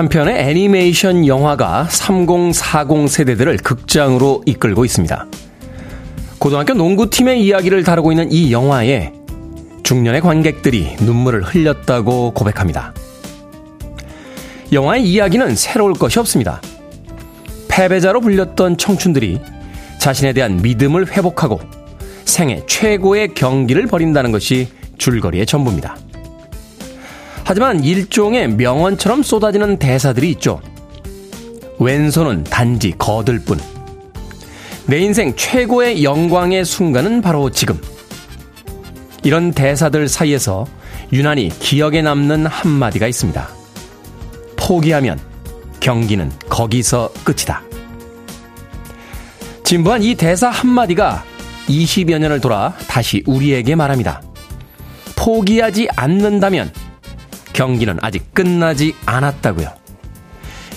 한편의 애니메이션 영화가 3040 세대들을 극장으로 이끌고 있습니다. 고등학교 농구팀의 이야기를 다루고 있는 이 영화에 중년의 관객들이 눈물을 흘렸다고 고백합니다. 영화의 이야기는 새로울 것이 없습니다. 패배자로 불렸던 청춘들이 자신에 대한 믿음을 회복하고 생애 최고의 경기를 벌인다는 것이 줄거리의 전부입니다. 하지만 일종의 명언처럼 쏟아지는 대사들이 있죠. 왼손은 단지 거들 뿐. 내 인생 최고의 영광의 순간은 바로 지금. 이런 대사들 사이에서 유난히 기억에 남는 한마디가 있습니다. 포기하면 경기는 거기서 끝이다. 진부한 이 대사 한마디가 20여 년을 돌아 다시 우리에게 말합니다. 포기하지 않는다면 경기는 아직 끝나지 않았다고요.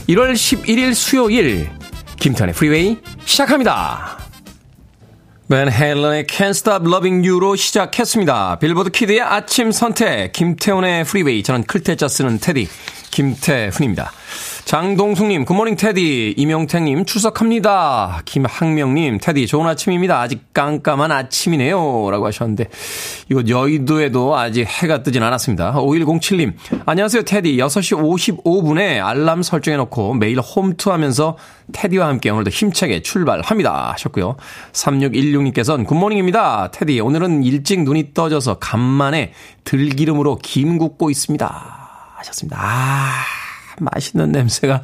1월 11일 수요일 김태훈의 프리웨이 시작합니다. 밴 헤일런의 Can't Stop Loving You로 시작했습니다. 빌보드 키드의 아침 선택 김태훈의 프리웨이 저는 클 태 자 쓰는 테디 김태훈입니다. 장동숙님, good morning 테디. 이명택님, 출석합니다. 김학명님, 테디, 좋은 아침입니다. 아직 깜깜한 아침이네요. 라고 하셨는데, 이곳 여의도에도 아직 해가 뜨진 않았습니다. 5107님, 안녕하세요, 테디. 6시 55분에 알람 설정해놓고 매일 홈트 하면서 테디와 함께 오늘도 힘차게 출발합니다. 하셨고요. 3616님께서는 good morning입니다. 테디, 오늘은 일찍 눈이 떠져서 간만에 들기름으로 김 굽고 있습니다. 하셨습니다. 아. 맛있는 냄새가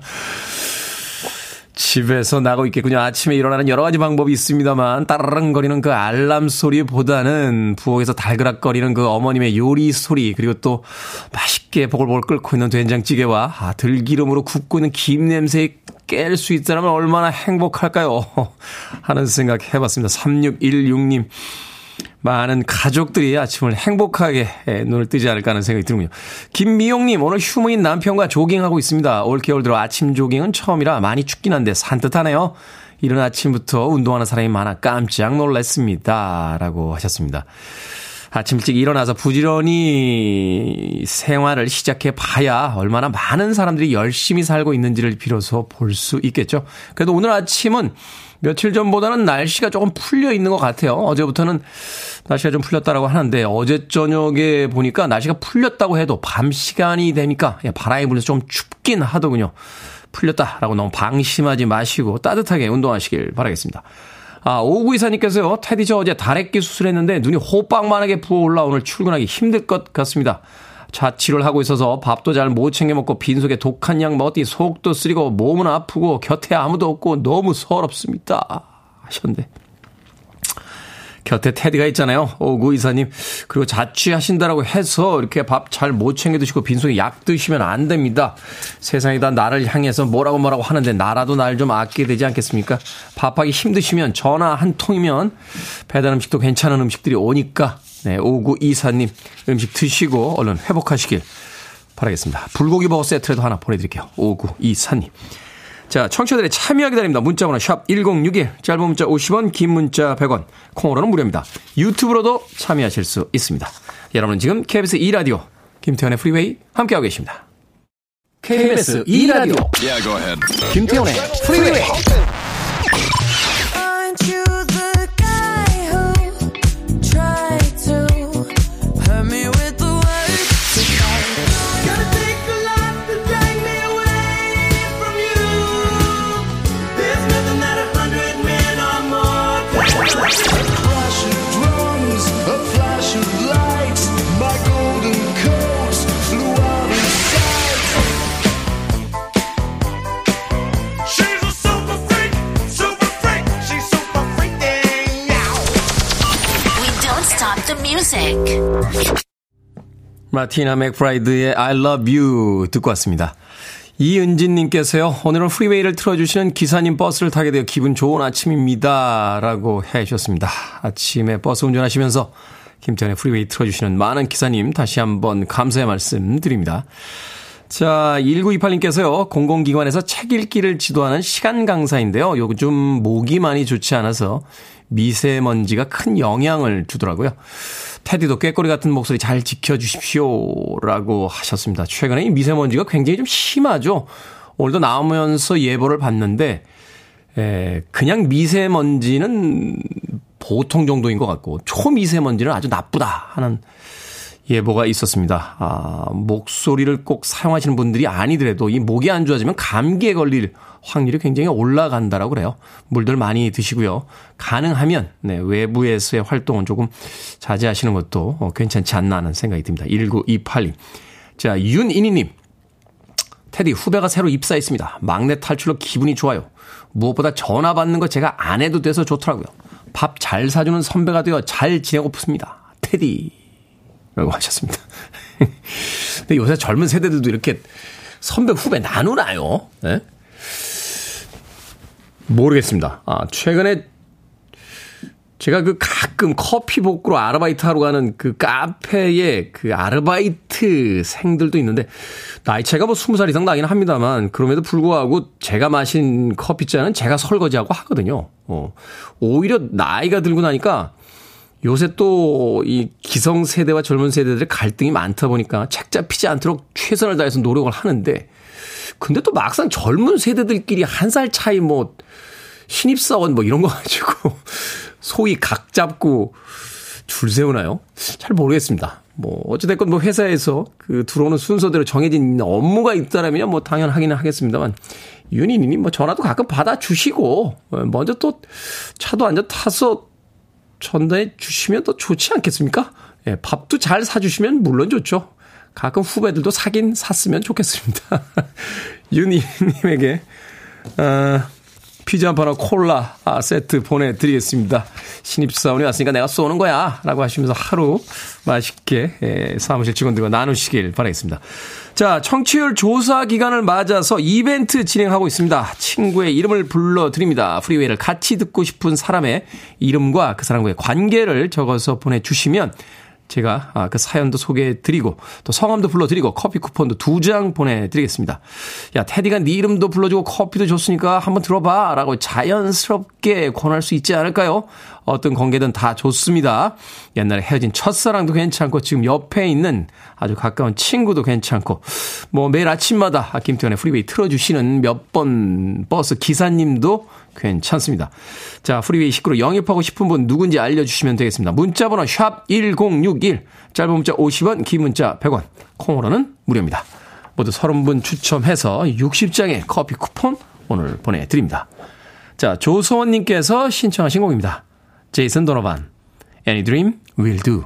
집에서 나고 있겠군요. 아침에 일어나는 여러 가지 방법이 있습니다만 따르릉거리는 그 알람 소리보다는 부엌에서 달그락거리는 그 어머님의 요리 소리 그리고 또 맛있게 보글보글 끓고 있는 된장찌개와 아, 들기름으로 굽고 있는 김 냄새에 깰 수 있다면 얼마나 행복할까요? 하는 생각 해봤습니다. 3616님. 많은 가족들이 아침을 행복하게 눈을 뜨지 않을까 하는 생각이 드는군요. 김미용님, 오늘 휴무인 남편과 조깅하고 있습니다. 올겨울 들어 아침 조깅은 처음이라 많이 춥긴 한데 산뜻하네요. 이른 아침부터 운동하는 사람이 많아 깜짝 놀랐습니다. 라고 하셨습니다. 아침 일찍 일어나서 부지런히 생활을 시작해 봐야 얼마나 많은 사람들이 열심히 살고 있는지를 비로소 볼 수 있겠죠. 그래도 오늘 아침은 며칠 전보다는 날씨가 조금 풀려 있는 것 같아요. 어제부터는 날씨가 좀 풀렸다라고 하는데 어제 저녁에 보니까 날씨가 풀렸다고 해도 밤 시간이 되니까 바람이 불면서 좀 춥긴 하더군요. 풀렸다라고 너무 방심하지 마시고 따뜻하게 운동하시길 바라겠습니다. 아, 오구 이사님께서요, 테디 저 어제 다래끼 수술했는데 눈이 호빵만하게 부어올라 오늘 출근하기 힘들 것 같습니다. 자취를 하고 있어서 밥도 잘 못 챙겨 먹고 빈속에 독한 약 먹었더니 속도 쓰리고 몸은 아프고 곁에 아무도 없고 너무 서럽습니다. 하셨는데. 곁에 테디가 있잖아요. 오구 이사님. 그리고 자취하신다라고 해서 이렇게 밥 잘 못 챙겨 드시고 빈속에 약 드시면 안 됩니다. 세상이 다 나를 향해서 뭐라고 뭐라고 하는데 나라도 날 좀 아끼게 되지 않겠습니까? 밥하기 힘드시면 전화 한 통이면 배달 음식도 괜찮은 음식들이 오니까 네, 5924님 음식 드시고 얼른 회복하시길 바라겠습니다. 불고기 버거 세트라도 하나 보내드릴게요. 5924님. 자, 청취자들의 참여 기다립니다. 문자번호 샵 1061, 짧은 문자 50원, 긴 문자 100원, 콩으로는 무료입니다. 유튜브로도 참여하실 수 있습니다. 여러분은 지금 KBS 2라디오, 김태현의 프리웨이 함께하고 계십니다. KBS 2라디오, yeah, 김태현의 프리웨이 마티나 맥브라이드의 I love you 듣고 왔습니다. 이은진님께서요, 오늘은 프리웨이를 틀어주시는 기사님 버스를 타게 되어 기분 좋은 아침입니다. 라고 해 주셨습니다. 아침에 버스 운전하시면서 김태훈의 프리웨이 틀어주시는 많은 기사님 다시 한번 감사의 말씀 드립니다. 자, 1928님께서요, 공공기관에서 책 읽기를 지도하는 시간 강사인데요. 요즘 목이 많이 좋지 않아서 미세먼지가 큰 영향을 주더라고요. 테디도 꾀꼬리 같은 목소리 잘 지켜주십시오. 라고 하셨습니다. 최근에 이 미세먼지가 굉장히 좀 심하죠. 오늘도 나오면서 예보를 봤는데, 에, 그냥 미세먼지는 보통 정도인 것 같고, 초미세먼지는 아주 나쁘다 하는 예보가 있었습니다. 아, 목소리를 꼭 사용하시는 분들이 아니더라도 이 목이 안 좋아지면 감기에 걸릴 확률이 굉장히 올라간다라고 그래요. 물들 많이 드시고요. 가능하면 네, 외부에서의 활동은 조금 자제하시는 것도 어, 괜찮지 않나 하는 생각이 듭니다. 1928님. 자, 윤인희님. 테디 후배가 새로 입사했습니다. 막내 탈출로 기분이 좋아요. 무엇보다 전화 받는 거 제가 안 해도 돼서 좋더라고요. 밥 잘 사주는 선배가 되어 잘 지내고싶습니다. 테디. 라고 하셨습니다. 근데 요새 젊은 세대들도 이렇게 선배 후배 나누나요? 네? 모르겠습니다. 아, 최근에 제가 그 가끔 커피 복구로 아르바이트 하러 가는 그 카페에 그 아르바이트 생들도 있는데 나이 차이가 뭐 20살 이상 나긴 합니다만 그럼에도 불구하고 제가 마신 커피잔은 제가 설거지하고 하거든요. 어. 오히려 나이가 들고 나니까 요새 또 이 기성 세대와 젊은 세대들의 갈등이 많다 보니까 책 잡히지 않도록 최선을 다해서 노력을 하는데 근데 또 막상 젊은 세대들끼리 한 살 차이 뭐 신입사원 뭐 이런 거 가지고 소위 각 잡고 줄 세우나요? 잘 모르겠습니다. 뭐 어찌됐건 뭐 회사에서 그 들어오는 순서대로 정해진 업무가 있다라면 뭐 당연하기는 하겠습니다만 윤희님 뭐 전화도 가끔 받아 주시고 먼저 또 차도 앉아 타서 전달해 주시면 더 좋지 않겠습니까? 예, 밥도 잘 사주시면 물론 좋죠. 가끔 후배들도 사긴 샀으면 좋겠습니다. 윤희님에게, 어, 피자 한 판하고 콜라 아, 세트 보내드리겠습니다. 신입사원이 왔으니까 내가 쏘는 거야. 라고 하시면서 하루 맛있게 예, 사무실 직원들과 나누시길 바라겠습니다. 자, 청취율 조사 기간을 맞아서 이벤트 진행하고 있습니다. 친구의 이름을 불러드립니다. 프리웨이를 같이 듣고 싶은 사람의 이름과 그 사람과의 관계를 적어서 보내주시면 제가 아, 그 사연도 소개해 드리고 또 성함도 불러 드리고 커피 쿠폰도 두 장 보내 드리겠습니다. 야, 테디가 네 이름도 불러 주고 커피도 줬으니까 한번 들어봐 라고 자연스럽게 권할 수 있지 않을까요? 어떤 관계든 다 좋습니다. 옛날에 헤어진 첫사랑도 괜찮고 지금 옆에 있는 아주 가까운 친구도 괜찮고 뭐 매일 아침마다 김태훈의 프리웨이 틀어주시는 몇 번 버스 기사님도 괜찮습니다. 자, 프리웨이 식구로 영입하고 싶은 분 누군지 알려주시면 되겠습니다. 문자번호 샵 1061, 짧은 문자 50원, 긴 문자 100원, 콩으로는 무료입니다. 모두 30분 추첨해서 60장의 커피 쿠폰 오늘 보내드립니다. 자, 조소원님께서 신청하신 곡입니다. 제이슨 도노반, Any Dream Will Do.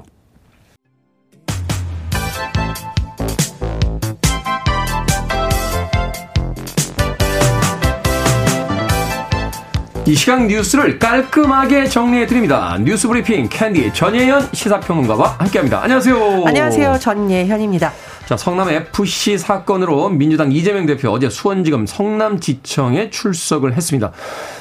이 시각 뉴스를 깔끔하게 정리해 드립니다. 뉴스 브리핑 캔디 전예현 시사평론가와 함께합니다. 안녕하세요. 안녕하세요. 전예현입니다. 자, 성남 FC 사건으로 민주당 이재명 대표 어제 수원지검 성남지청에 출석을 했습니다.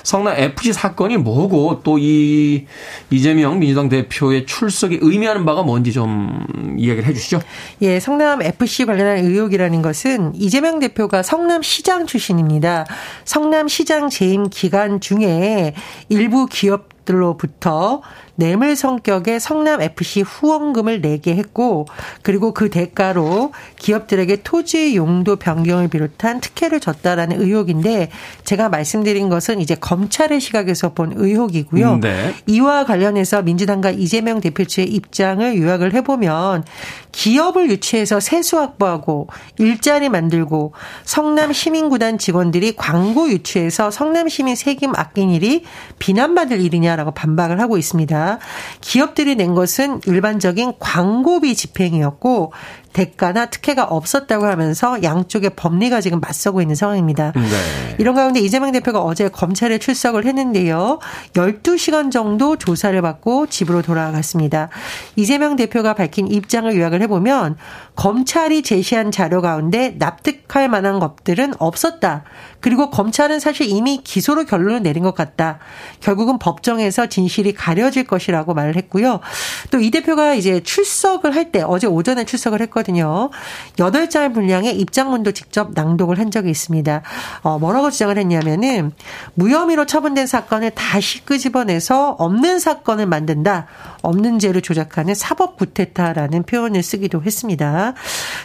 성남 FC 사건이 뭐고 또 이 이재명 민주당 대표의 출석이 의미하는 바가 뭔지 좀 이야기를 해 주시죠. 예, 성남 FC 관련한 의혹이라는 것은 이재명 대표가 성남시장 출신입니다. 성남시장 재임 기간 중에 일부 기업 들로부터 뇌물 성격의 성남 FC 후원금을 내게 했고 그리고 그 대가로 기업들에게 토지 용도 변경을 비롯한 특혜를 줬다라는 의혹인데 제가 말씀드린 것은 이제 검찰의 시각에서 본 의혹이고요. 네. 이와 관련해서 민주당과 이재명 대표 측의 입장을 요약을 해보면 기업을 유치해서 세수 확보하고 일자리 만들고 성남 시민구단 직원들이 광고 유치해서 성남 시민 세금 아낀 일이 비난받을 일이냐라고 반박을 하고 있습니다. 기업들이 낸 것은 일반적인 광고비 집행이었고 대가나 특혜가 없었다고 하면서 양쪽의 법리가 지금 맞서고 있는 상황입니다. 네. 이런 가운데 이재명 대표가 어제 검찰에 출석을 했는데요. 12시간 정도 조사를 받고 집으로 돌아갔습니다. 이재명 대표가 밝힌 입장을 요약을 해보면 검찰이 제시한 자료 가운데 납득할 만한 것들은 없었다. 그리고 검찰은 사실 이미 기소로 결론을 내린 것 같다. 결국은 법정에서 진실이 가려질 것이라고 말을 했고요. 또 이 대표가 이제 출석을 할 때 어제 오전에 출석을 했거든요. 했거든요. 8장 분량의 입장문도 직접 낭독을 한 적이 있습니다. 어, 뭐라고 주장을 했냐면은 무혐의로 처분된 사건을 다시 끄집어내서 없는 사건을 만든다. 없는 죄를 조작하는 사법 구테타라는 표현을 쓰기도 했습니다.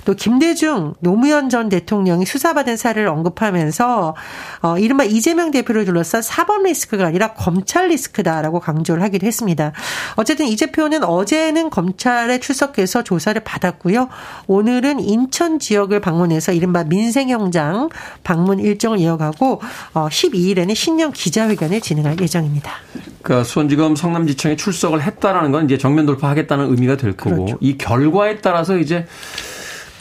또 김대중 노무현 전 대통령이 수사받은 사례를 언급하면서 어, 이른바 이재명 대표를 둘러싼 사법 리스크가 아니라 검찰 리스크다라고 강조를 하기도 했습니다. 어쨌든 이 대표는 어제는 검찰에 출석해서 조사를 받았고요. 오늘은 인천 지역을 방문해서 이른바 민생형장 방문 일정을 이어가고 12일에는 어, 신년 기자회견을 진행할 예정입니다. 그러니까 수원지검 성남지청에 출석을 했다라는 건 이제 정면 돌파하겠다는 의미가 될 거고 그렇죠. 이 결과에 따라서 이제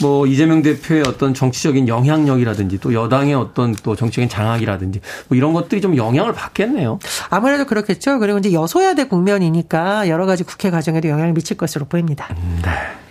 뭐 이재명 대표의 어떤 정치적인 영향력이라든지 또 여당의 어떤 또 정치적인 장악이라든지 뭐 이런 것들이 좀 영향을 받겠네요. 아무래도 그렇겠죠. 그리고 이제 여소야대 국면이니까 여러 가지 국회 과정에도 영향을 미칠 것으로 보입니다. 네.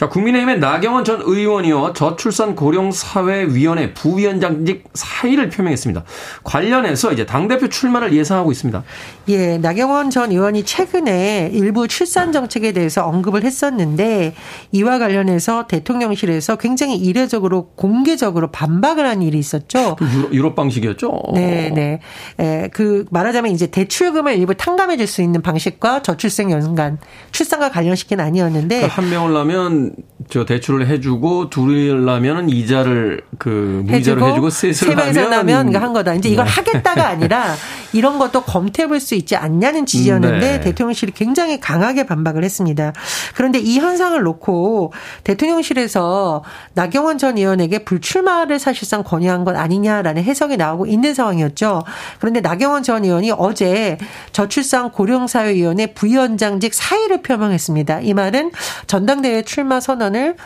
자, 국민의힘의 나경원 전 의원이요. 저출산 고령사회위원회 부위원장직 사의를 표명했습니다. 관련해서 이제 당대표 출마를 예상하고 있습니다. 예, 나경원 전 의원이 최근에 일부 출산 정책에 대해서 언급을 했었는데 이와 관련해서 대통령실에서 굉장히 이례적으로 공개적으로 반박을 한 일이 있었죠. 그 유럽, 유럽 방식이었죠? 네, 네. 예, 그 말하자면 이제 대출금을 일부 탕감해 줄 수 있는 방식과 저출생 연간 출산과 관련시킨 아니었는데 그러니까 한 명을 낳으면 저 대출을 해주고 둘이라면은 이자를 그 무이자로 해주고, 셋을 하면 나면 한 거다. 이제 이걸 네. 하겠다가 아니라 이런 것도 검토해볼 수 있지 않냐는 지지였는데 네. 대통령실이 굉장히 강하게 반박을 했습니다. 그런데 이 현상을 놓고 대통령실에서 나경원 전 의원에게 불출마를 사실상 권유한 것 아니냐라는 해석이 나오고 있는 상황이었죠. 그런데 나경원 전 의원이 어제 저출산 고령사회위원회 부위원장직 사의를 표명했습니다. 이 말은 전당대회 출마 선언을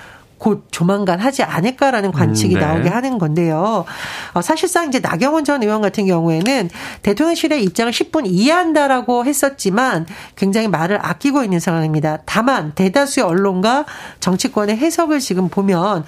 곧 조만간 하지 않을까라는 관측이 음, 네. 나오게 하는 건데요. 어, 사실상 이제 나경원 전 의원 같은 경우에는 대통령실의 입장을 10분 이해한다라고 했었지만 굉장히 말을 아끼고 있는 상황입니다. 다만 대다수의 언론과 정치권의 해석을 지금 보면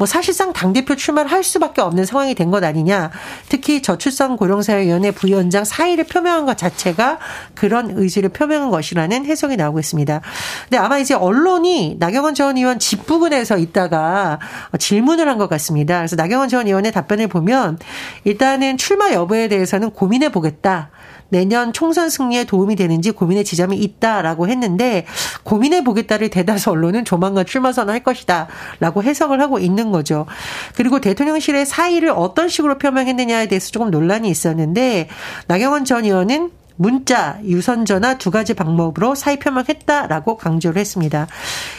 뭐 사실상 당대표 출마를 할 수밖에 없는 상황이 된 것 아니냐. 특히 저출산 고령사회위원회 부위원장 사의를 표명한 것 자체가 그런 의지를 표명한 것이라는 해석이 나오고 있습니다. 근데 아마 이제 언론이 나경원 전 의원 집 부근에서 있다가 질문을 한 것 같습니다. 그래서 나경원 전 의원의 답변을 보면 일단은 출마 여부에 대해서는 고민해 보겠다. 내년 총선 승리에 도움이 되는지 고민의 지점이 있다라고 했는데 고민해 보겠다를 대다수 언론은 조만간 출마 선언할 것이다라고 해석을 하고 있는 거죠. 그리고 대통령실의 사의를 어떤 식으로 표명했느냐에 대해서 조금 논란이 있었는데 나경원 전 의원은 문자, 유선전화 두 가지 방법으로 사의 표명했다라고 강조를 했습니다.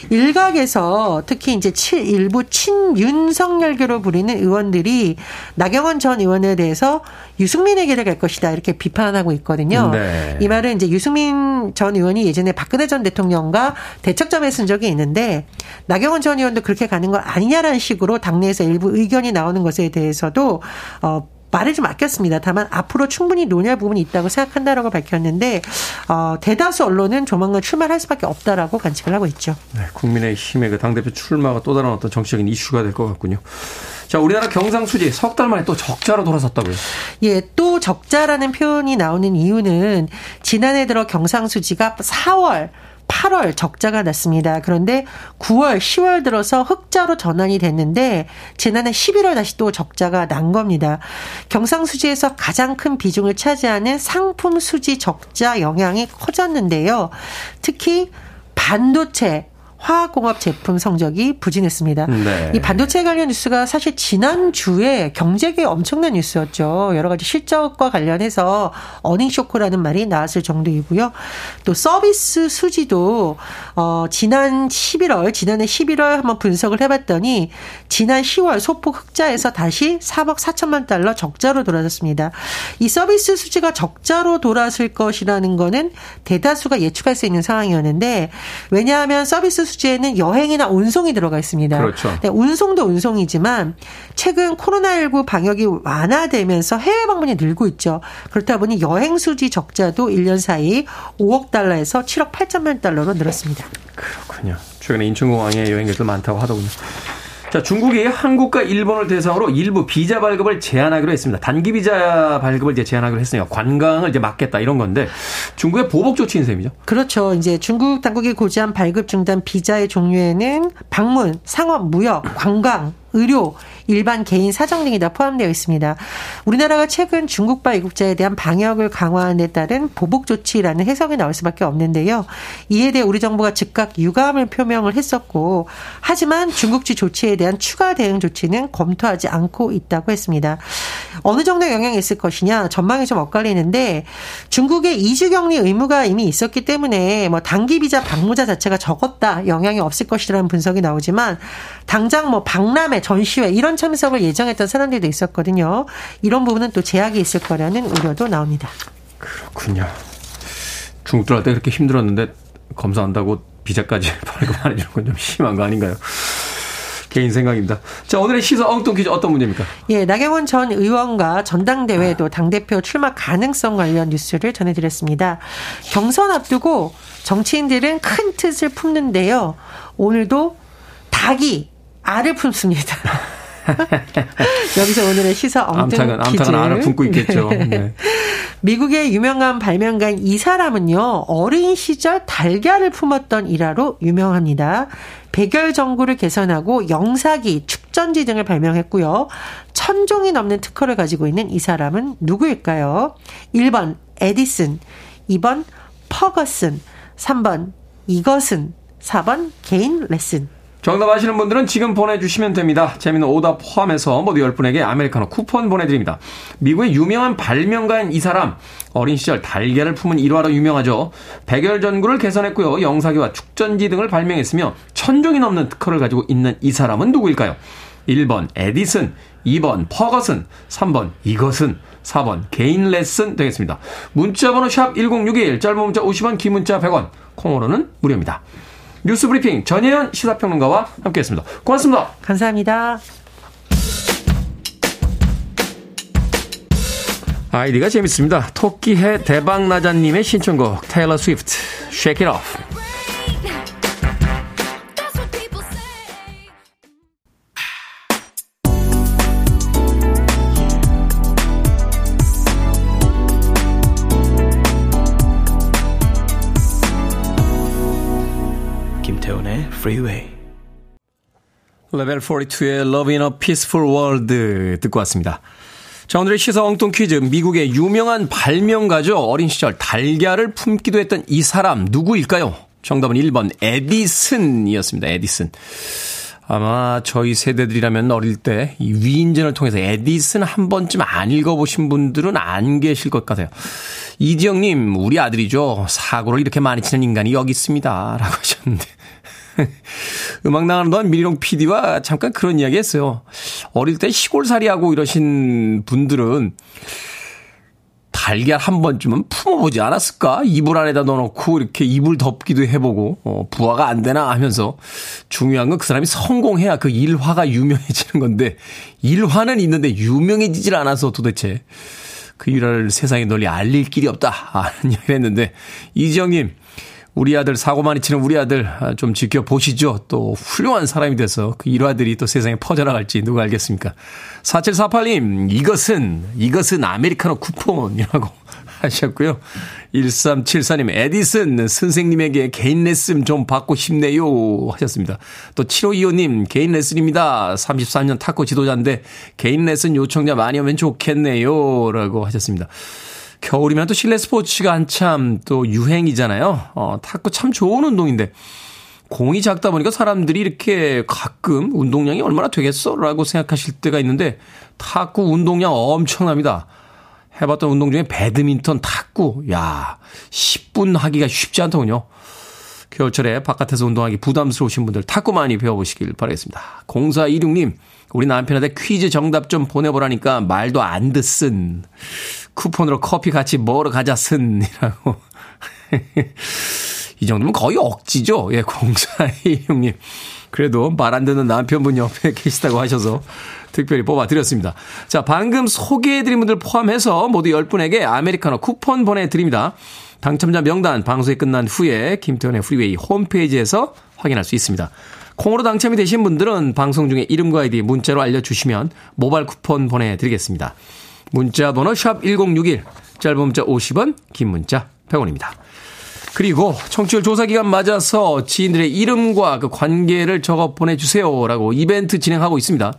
일각에서 특히 이제 일부 친윤석열계로 부리는 의원들이 나경원 전 의원에 대해서 유승민에게를 갈 것이다 이렇게 비판하고 있거든요. 네. 이 말은 이제 유승민 전 의원이 예전에 박근혜 전 대통령과 대척점에 쓴 적이 있는데 나경원 전 의원도 그렇게 가는 거 아니냐라는 식으로 당내에서 일부 의견이 나오는 것에 대해서도 어 말을 좀 아꼈습니다. 다만 앞으로 충분히 논의할 부분이 있다고 생각한다라고 밝혔는데 어, 대다수 언론은 조만간 출마할 수밖에 없다라고 관측을 하고 있죠. 네, 국민의힘의 그 당대표 출마가 또 다른 어떤 정치적인 이슈가 될 것 같군요. 자, 우리나라 경상수지 석 달 만에 또 적자로 돌아섰다고요? 예, 또 적자라는 표현이 나오는 이유는 지난해 들어 경상수지가 4월 8월 적자가 났습니다. 그런데 9월, 10월 들어서 흑자로 전환이 됐는데 지난해 11월 다시 또 적자가 난 겁니다. 경상수지에서 가장 큰 비중을 차지하는 상품 수지 적자 영향이 커졌는데요. 특히 반도체, 화학공업 제품 성적이 부진했습니다. 네. 이 반도체 관련 뉴스가 사실 지난 주에 경제계 엄청난 뉴스였죠. 여러 가지 실적과 관련해서 어닝 쇼크라는 말이 나왔을 정도이고요. 또 서비스 수지도 어 지난 11월 지난해 11월 한번 분석을 해 봤더니 지난 10월 소폭 흑자에서 다시 4억 4천만 달러 적자로 돌아섰습니다. 이 서비스 수지가 적자로 돌아설 것이라는 거는 대다수가 예측할 수 있는 상황이었는데 왜냐하면 서비스 수지에는 여행이나 운송이 들어가 있습니다. 그렇죠. 네, 운송도 운송이지만 최근 코로나19 방역이 완화되면서 해외 방문이 늘고 있죠. 그렇다 보니 여행 수지 적자도 1년 사이 5억 달러에서 7억 8천만 달러로 늘었습니다. 그렇군요. 최근에 인천공항에 여행객들 많다고 하더군요. 자, 중국이 한국과 일본을 대상으로 일부 비자 발급을 제한하기로 했습니다. 단기 비자 발급을 이제 제한하기로 했으니까 관광을 이제 막겠다 이런 건데 중국의 보복 조치인 셈이죠. 그렇죠. 이제 중국 당국이 고지한 발급 중단 비자의 종류에는 방문, 상업, 무역, 관광, 의료, 일반 개인 사정 등이 다 포함되어 있습니다. 우리나라가 최근 중국발 입국자에 대한 방역을 강화한 데 따른 보복 조치라는 해석이 나올 수밖에 없는데요. 이에 대해 우리 정부가 즉각 유감을 표명을 했었고 하지만 중국지 조치에 대한 추가 대응 조치는 검토하지 않고 있다고 했습니다. 어느 정도 영향이 있을 것이냐 전망이 좀 엇갈리는데 중국의 이주 격리 의무가 이미 있었기 때문에 뭐 단기 비자 방문자 자체가 적었다 영향이 없을 것이라는 분석이 나오지만 당장 뭐 박람회 전시회 이런 참석을 예정했던 사람들도 있었거든요. 이런 부분은 또 제약이 있을 거라는 우려도 나옵니다. 그렇군요. 중국 들어갈 때 그렇게 힘들었는데 검사한다고 비자까지 발급 안 해주는 건 좀 심한 거 아닌가요? 개인 생각입니다. 자, 오늘의 시사 엉뚱 퀴즈 어떤 문제입니까? 예, 나경원 전 의원과 전당대회 도 당대표 출마 가능성 관련 뉴스를 전해드렸습니다. 경선 앞두고 정치인들은 큰 뜻을 품는데요. 오늘도 닭이 알을 품습니다. 여기서 오늘의 시사 엉뚱 암탉은, 퀴즈. 암탉은 알을 품고 있겠죠. 네. 미국의 유명한 발명가인 이 사람은요, 어린 시절 달걀을 품었던 일화로 유명합니다. 백열 전구를 개선하고 영사기, 축전지 등을 발명했고요. 천종이 넘는 특허를 가지고 있는 이 사람은 누구일까요? 1번 에디슨, 2번 퍼거슨, 3번 이것은, 4번 개인 레슨. 정답 아시는 분들은 지금 보내주시면 됩니다. 재미는 오답 포함해서 모두 10분에게 아메리카노 쿠폰 보내드립니다. 미국의 유명한 발명가인 이 사람, 어린 시절 달걀을 품은 일화로 유명하죠. 백열전구를 개선했고요. 영사기와 축전지 등을 발명했으며 천종이 넘는 특허를 가지고 있는 이 사람은 누구일까요? 1번 에디슨, 2번 퍼거슨, 3번 이것은, 4번 개인 레슨 되겠습니다. 문자번호 샵 1061, 짧은 문자 50원, 긴 문자 100원, 콩으로는 무료입니다. 뉴스 브리핑 전혜연 시사평론가와 함께했습니다. 고맙습니다. 감사합니다. 아이디가 재밌습니다. 토끼해 대박나자님의 신청곡 테일러 스위프트 Shake It Off. Freeway. 레벨 42의 Love in a Peaceful World 듣고 왔습니다. 자, 오늘의 시사 엉뚱 퀴즈. 미국의 유명한 발명가죠. 어린 시절 달걀을 품기도 했던 이 사람 누구일까요? 정답은 1번 에디슨이었습니다. 에디슨. 아마 저희 세대들이라면 어릴 때 이 위인전을 통해서 에디슨 한 번쯤 안 읽어보신 분들은 안 계실 것 같아요. 이지영님, 우리 아들이죠. 사고를 이렇게 많이 치는 인간이 여기 있습니다. 라고 하셨는데. 음악 나가는 동안 미리롱 PD와 잠깐 그런 이야기 했어요. 어릴 때 시골살이 하고 이러신 분들은 달걀 한 번쯤은 품어보지 않았을까? 이불 안에다 넣어놓고 이렇게 이불 덮기도 해보고, 어, 부화가 안 되나 하면서 중요한 건 그 사람이 성공해야 그 일화가 유명해지는 건데, 일화는 있는데 유명해지질 않아서 도대체 그 일화를 세상에 널리 알릴 길이 없다. 하는 이야기를 했는데, 이지영님, 우리 아들 사고 많이 치는 우리 아들 아, 좀 지켜보시죠. 또 훌륭한 사람이 돼서 그 일화들이 또 세상에 퍼져나갈지 누가 알겠습니까? 4748님 이것은 이것은 아메리카노 쿠폰이라고 하셨고요. 1374님 에디슨 선생님에게 개인 레슨 좀 받고 싶네요 하셨습니다. 또 7525님 개인 레슨입니다. 34년 탁구 지도자인데 개인 레슨 요청자 많이 오면 좋겠네요 라고 하셨습니다. 겨울이면 또 실내 스포츠가 한참 또 유행이잖아요. 어, 탁구 참 좋은 운동인데 공이 작다 보니까 사람들이 이렇게 가끔 운동량이 얼마나 되겠어? 라고 생각하실 때가 있는데 탁구 운동량 엄청납니다. 해봤던 운동 중에 배드민턴, 탁구, 야 10분 하기가 쉽지 않더군요. 겨울철에 바깥에서 운동하기 부담스러우신 분들 탁구 많이 배워보시길 바라겠습니다. 0426님, 우리 남편한테 퀴즈 정답 좀 보내보라니까 말도 안 듣슨. 쿠폰으로 커피 같이 먹으러 가자슨 이라고. 이 정도면 거의 억지죠. 예, 0426님. 그래도 말 안 듣는 남편분 옆에 계시다고 하셔서 특별히 뽑아드렸습니다. 자, 방금 소개해드린 분들 포함해서 모두 10분에게 아메리카노 쿠폰 보내드립니다. 당첨자 명단 방송이 끝난 후에 김태훈의 프리웨이 홈페이지에서 확인할 수 있습니다. 콩으로 당첨이 되신 분들은 방송 중에 이름과 아이디 문자로 알려주시면 모바일 쿠폰 보내드리겠습니다. 문자 번호 샵 1061, 짧은 문자 50원, 긴 문자 100원입니다. 그리고 청취율 조사 기간 맞아서 지인들의 이름과 그 관계를 적어 보내주세요라고 이벤트 진행하고 있습니다.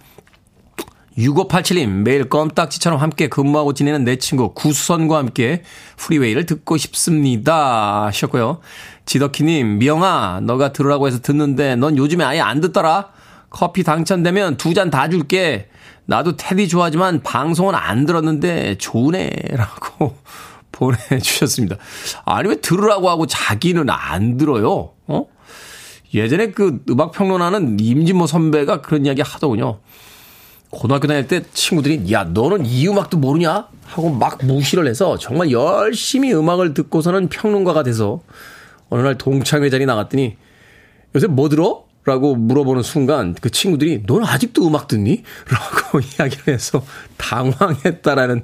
6587님, 매일 껌딱지처럼 함께 근무하고 지내는 내 친구 구수선과 함께 프리웨이를 듣고 싶습니다. 하셨고요. 지덕희님, 미영아, 너가 들으라고 해서 듣는데 넌 요즘에 아예 안 듣더라? 커피 당첨되면 두 잔 다 줄게. 나도 테디 좋아하지만 방송은 안 들었는데 좋으네. 라고 보내주셨습니다. 아니, 왜 들으라고 하고 자기는 안 들어요? 어? 예전에 그 음악평론하는 임진모 선배가 그런 이야기 하더군요. 고등학교 다닐 때 친구들이 야 너는 이 음악도 모르냐 하고 막 무시를 해서 정말 열심히 음악을 듣고서는 평론가가 돼서 어느 날 동창회 자리 나갔더니 요새 뭐 들어? 라고 물어보는 순간 그 친구들이 넌 아직도 음악 듣니? 라고 이야기를 해서 당황했다라는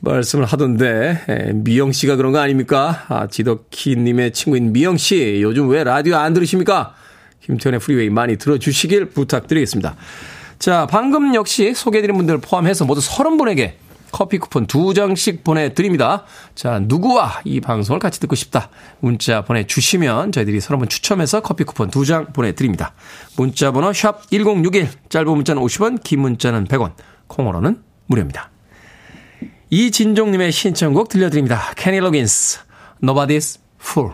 말씀을 하던데 에, 미영 씨가 그런 거 아닙니까? 아, 지덕희님의 친구인 미영 씨 요즘 왜 라디오 안 들으십니까? 김태훈의 프리웨이 많이 들어주시길 부탁드리겠습니다. 자, 방금 역시 소개해드린 분들 포함해서 모두 30분에게 커피 쿠폰 두 장씩 보내드립니다. 자, 누구와 이 방송을 같이 듣고 싶다. 문자 보내주시면 저희들이 30분 추첨해서 커피 쿠폰 두 장 보내드립니다. 문자 번호 샵 1061, 짧은 문자는 50원, 긴 문자는 100원, 콩으로는 무료입니다. 이진종님의 신청곡 들려드립니다. 케니 로긴스, Nobody's Fool.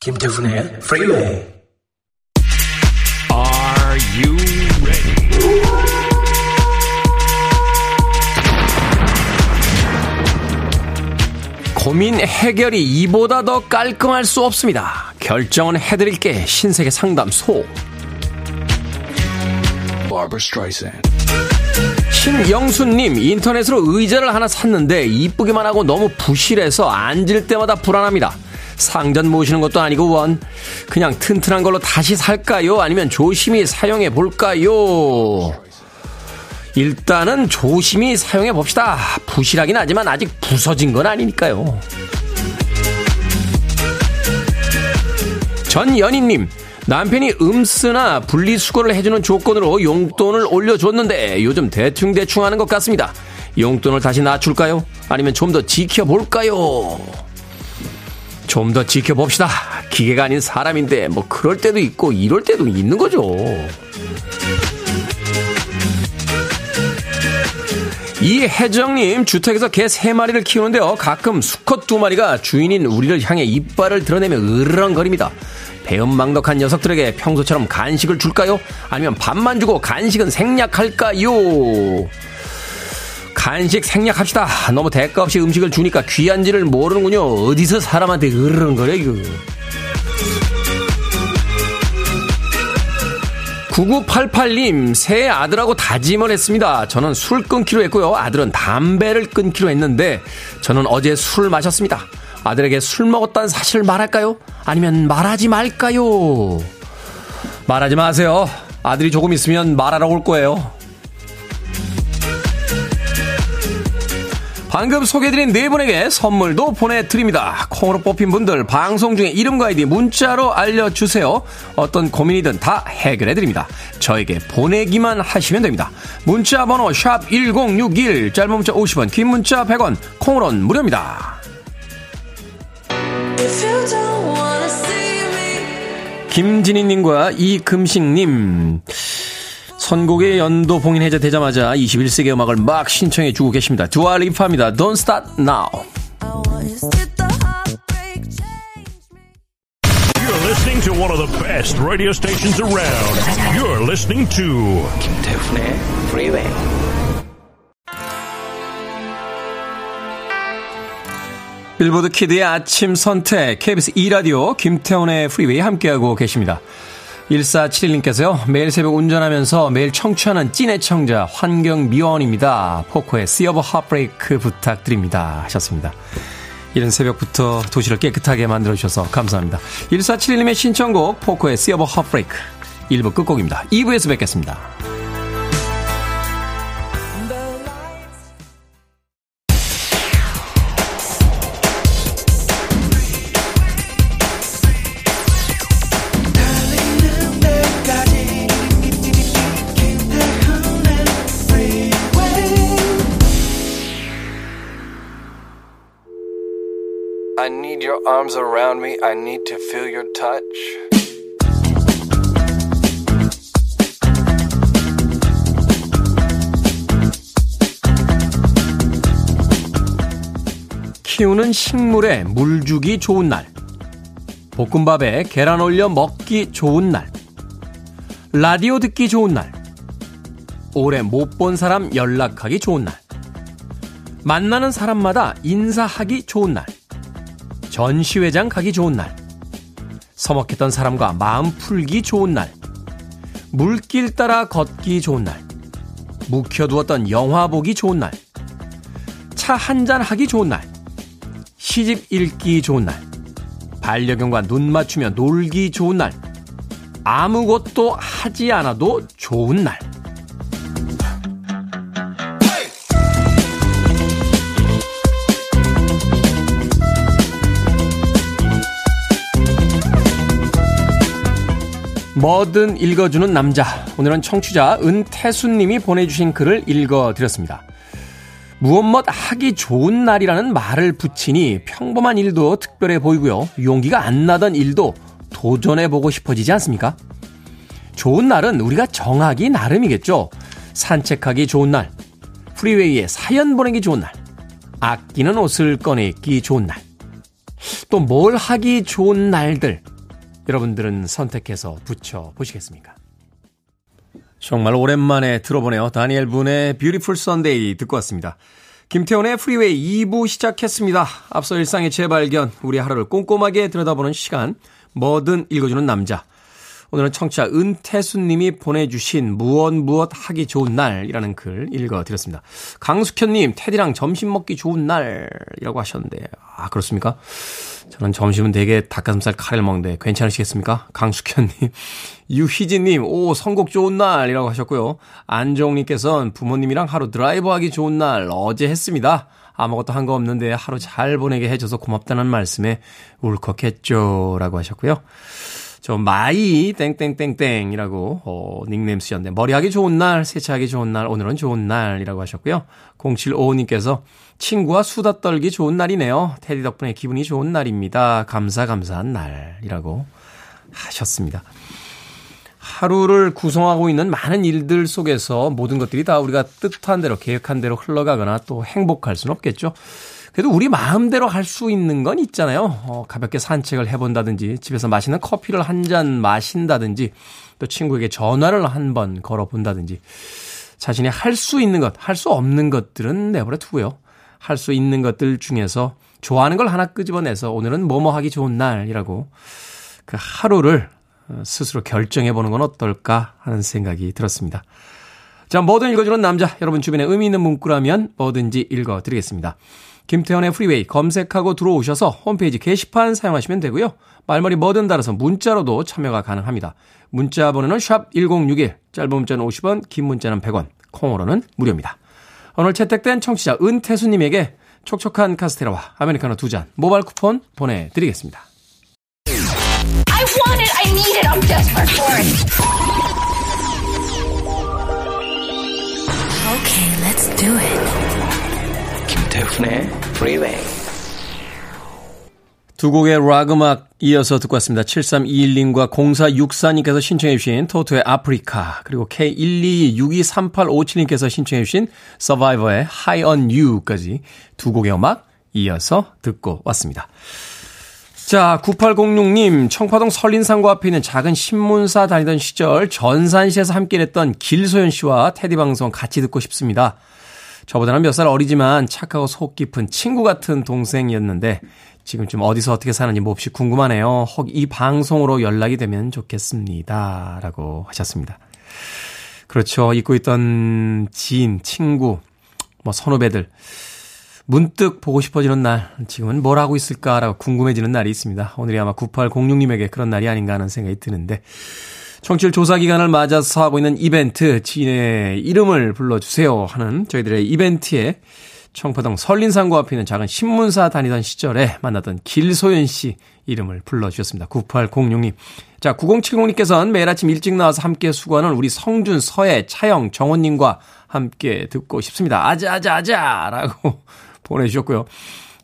김태훈의 프리웨이 고민 해결이 이보다 더 깔끔할 수 없습니다. 결정은 해드릴게 신세계 상담소. 신영수님 인터넷으로 의자를 하나 샀는데 이쁘기만 하고 너무 부실해서 앉을 때마다 불안합니다. 상전 모시는 것도 아니고 원 그냥 튼튼한 걸로 다시 살까요? 아니면 조심히 사용해 볼까요? 일단은 조심히 사용해 봅시다. 부실하긴 하지만 아직 부서진 건 아니니까요. 전연희님, 남편이 음쓰나 분리수거를 해주는 조건으로 용돈을 올려줬는데 요즘 대충대충 하는 것 같습니다. 용돈을 다시 낮출까요? 아니면 좀 더 지켜볼까요? 좀 더 지켜봅시다. 기계가 아닌 사람인데 뭐 그럴 때도 있고 이럴 때도 있는 거죠. 이혜정님 주택에서 개세 마리를 키우는데요. 가끔 수컷 두 마리가 주인인 우리를 향해 이빨을 드러내며 으르렁거립니다. 배은망덕한 녀석들에게 평소처럼 간식을 줄까요? 아니면 밥만 주고 간식은 생략할까요? 간식 생략합시다. 너무 대가 없이 음식을 주니까 귀한지를 모르는군요. 어디서 사람한테 으르렁거려 이거. 9988님, 새 아들하고 다짐을 했습니다. 저는 술 끊기로 했고요. 아들은 담배를 끊기로 했는데, 저는 어제 술 마셨습니다. 아들에게 술 먹었다는 사실을 말할까요? 아니면 말하지 말까요? 말하지 마세요. 아들이 조금 있으면 말하러 올 거예요. 방금 소개해드린 네 분에게 선물도 보내드립니다. 콩으로 뽑힌 분들 방송 중에 이름과 아이디 문자로 알려주세요. 어떤 고민이든 다 해결해드립니다. 저에게 보내기만 하시면 됩니다. 문자 번호 샵1061 짧은 문자 50원 긴 문자 100원 콩으로는 무료입니다. 김진희님과 이금식님 선곡의 연도 봉인 해제 되자마자 21세기 음악을 막 신청해 주고 계십니다. 두알리파입니다. Don't Start Now. You're listening to one of the best radio stations around. You're listening to 김태훈의 프리웨이 빌보드 키드의 아침 선택 KBS 2 라디오 김태훈의 프리웨이 함께하고 계십니다. 1471님께서요. 매일 새벽 운전하면서 매일 청취하는 찐 애청자 환경미화원입니다. 포코의 of Heartbreak 부탁드립니다. 하셨습니다. 이른 새벽부터 도시를 깨끗하게 만들어주셔서 감사합니다. 1471님의 신청곡 포코의 of Heartbreak 1부 끝곡입니다. 2부에서 뵙겠습니다. Arms around me. I need to feel your touch. 키우는 식물에 물 주기 좋은 날. 볶음밥에 계란 올려 먹기 좋은 날. 라디오 듣기 좋은 날. 오래 못 본 사람 연락하기 좋은 날. 만나는 사람마다 인사하기 좋은 날. 전시회장 가기 좋은 날. 서먹했던 사람과 마음 풀기 좋은 날. 물길 따라 걷기 좋은 날. 묵혀두었던 영화 보기 좋은 날. 차 한잔 하기 좋은 날. 시집 읽기 좋은 날. 반려견과 눈 맞추며 놀기 좋은 날. 아무것도 하지 않아도 좋은 날. 뭐든 읽어주는 남자. 오늘은 청취자 은태수님이 보내주신 글을 읽어드렸습니다. 무엇 뭐 하기 좋은 날이라는 말을 붙이니 평범한 일도 특별해 보이고요. 용기가 안 나던 일도 도전해보고 싶어지지 않습니까? 좋은 날은 우리가 정하기 나름이겠죠. 산책하기 좋은 날, 프리웨이에 사연 보내기 좋은 날, 아끼는 옷을 꺼내 입기 좋은 날, 또 뭘 하기 좋은 날들, 여러분들은 선택해서 붙여 보시겠습니까? 정말 오랜만에 들어보네요. 다니엘 분의 Beautiful Sunday 듣고 왔습니다. 김태훈의 프리웨이 2부 시작했습니다. 앞서 일상의 재발견, 우리 하루를 꼼꼼하게 들여다보는 시간, 뭐든 읽어주는 남자. 오늘은 청취자 은태수님이 보내주신 무엇 무엇 하기 좋은 날이라는 글 읽어드렸습니다. 강숙현님, 테디랑 점심 먹기 좋은 날이라고 하셨는데, 아, 그렇습니까? 저는 점심은 대개 닭가슴살 카레를 먹는데 괜찮으시겠습니까? 강숙현님. 유희진님, 오, 선곡 좋은 날이라고 하셨고요. 안정님께서는 부모님이랑 하루 드라이브 하기 좋은 날 어제 했습니다. 아무것도 한 거 없는데 하루 잘 보내게 해줘서 고맙다는 말씀에 울컥했죠. 라고 하셨고요. 저 마이 땡땡땡땡이라고 어, 닉네임 쓰셨는데 머리하기 좋은 날, 세차하기 좋은 날, 오늘은 좋은 날이라고 하셨고요. 0755님께서 친구와 수다 떨기 좋은 날이네요. 테디 덕분에 기분이 좋은 날입니다. 감사 감사한 날이라고 하셨습니다. 하루를 구성하고 있는 많은 일들 속에서 모든 것들이 다 우리가 뜻한 대로 계획한 대로 흘러가거나 또 행복할 수는 없겠죠. 그래도 우리 마음대로 할 수 있는 건 있잖아요. 어, 가볍게 산책을 해본다든지, 집에서 맛있는 커피를 한 잔 마신다든지, 또 친구에게 전화를 한 번 걸어본다든지, 자신이 할 수 있는 것, 할 수 없는 것들은 내버려 두고요. 할 수 있는 것들 중에서 좋아하는 걸 하나 끄집어내서 오늘은 뭐뭐 하기 좋은 날이라고 그 하루를 어, 스스로 결정해 보는 건 어떨까 하는 생각이 들었습니다. 자, 뭐든 읽어주는 남자. 여러분 주변에 의미 있는 문구라면 뭐든지 읽어드리겠습니다. 김태현의 프리웨이 검색하고 들어오셔서 홈페이지 게시판 사용하시면 되고요. 말머리 뭐든 달아서 문자로도 참여가 가능합니다. 문자 번호는 샵 1061, 짧은 문자는 50원, 긴 문자는 100원, 콩으로는 무료입니다. 오늘 채택된 청취자 은태수님에게 촉촉한 카스테라와 아메리카노 두 잔 모바일 쿠폰 보내드리겠습니다. I want it. I need it. I'm desperate for it. Okay, let's do it. 김태훈의 Freeway. 두 곡의 락 음악 이어서 듣고 왔습니다. 7321님과 0464님께서 신청해 주신 토토의 아프리카 그리고 K122623857님께서 신청해 주신 서바이버의 High on You까지 두 곡의 음악 이어서 듣고 왔습니다. 자, 9806님, 청파동 설린상고 앞에 있는 작은 신문사 다니던 시절 전산시에서 함께 했던 길소연 씨와 테디 방송 같이 듣고 싶습니다. 저보다는 몇 살 어리지만 착하고 속 깊은 친구 같은 동생이었는데 지금쯤 어디서 어떻게 사는지 몹시 궁금하네요. 혹 이 방송으로 연락이 되면 좋겠습니다. 라고 하셨습니다. 그렇죠. 잊고 있던 지인, 친구, 뭐 선후배들. 문득 보고 싶어지는 날, 지금은 뭘 하고 있을까라고 궁금해지는 날이 있습니다. 오늘이 아마 9806님에게 그런 날이 아닌가 하는 생각이 드는데, 청취율 조사 기간을 맞아서 하고 있는 이벤트, 지인의 이름을 불러주세요 하는 저희들의 이벤트에 청포동 설린상고 앞에 있는 작은 신문사 다니던 시절에 만났던 길소연 씨 이름을 불러주셨습니다. 9806님. 자, 9070님께서는 매일 아침 일찍 나와서 함께 수고하는 우리 성준, 서해, 차영, 정원님과 함께 듣고 싶습니다. 아자아자 아자! 라고 보내주셨고요.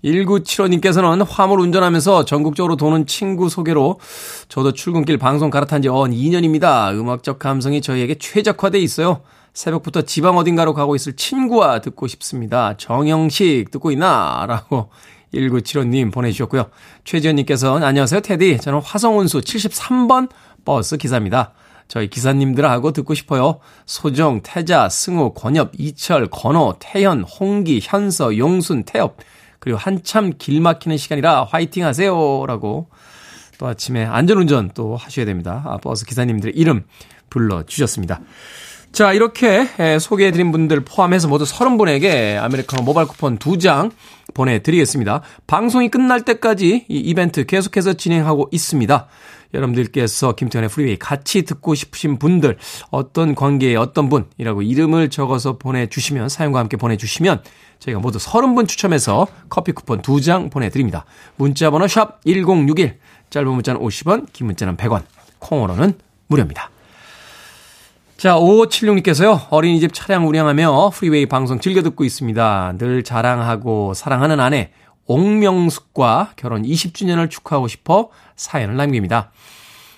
1975님께서는 화물 운전하면서 전국적으로 도는 친구 소개로 저도 출근길 방송 갈아탄 지 언 2년입니다. 음악적 감성이 저희에게 최적화돼 있어요. 새벽부터 지방 어딘가로 가고 있을 친구와 듣고 싶습니다. 정영식 듣고 있나? 라고 1975님 보내주셨고요. 최지현님께서는 안녕하세요, 테디. 저는 화성운수 73번 버스 기사입니다. 저희 기사님들하고 듣고 싶어요. 소정, 태자, 승우, 권엽, 이철, 건호, 태현, 홍기, 현서, 용순, 태엽. 그리고 한참 길 막히는 시간이라 화이팅 하세요. 라고 또 아침에 안전운전 또 하셔야 됩니다. 아, 버스 기사님들의 이름 불러주셨습니다. 자, 이렇게 소개해드린 분들 포함해서 모두 30분에게 아메리카노 모바일 쿠폰 2장 보내드리겠습니다. 방송이 끝날 때까지 이 이벤트 계속해서 진행하고 있습니다. 여러분들께서 김태훈의 프리웨이 같이 듣고 싶으신 분들, 어떤 관계의 어떤 분이라고 이름을 적어서 보내주시면, 사연과 함께 보내주시면, 저희가 모두 30분 추첨해서 커피 쿠폰 2장 보내드립니다. 문자번호 샵 1061, 짧은 문자는 50원, 긴 문자는 100원, 콩으로는 무료입니다. 자, 5576님께서요, 어린이집 차량 운행하며 프리웨이 방송 즐겨 듣고 있습니다. 늘 자랑하고 사랑하는 아내, 옥명숙과 결혼 20주년을 축하하고 싶어 사연을 남깁니다.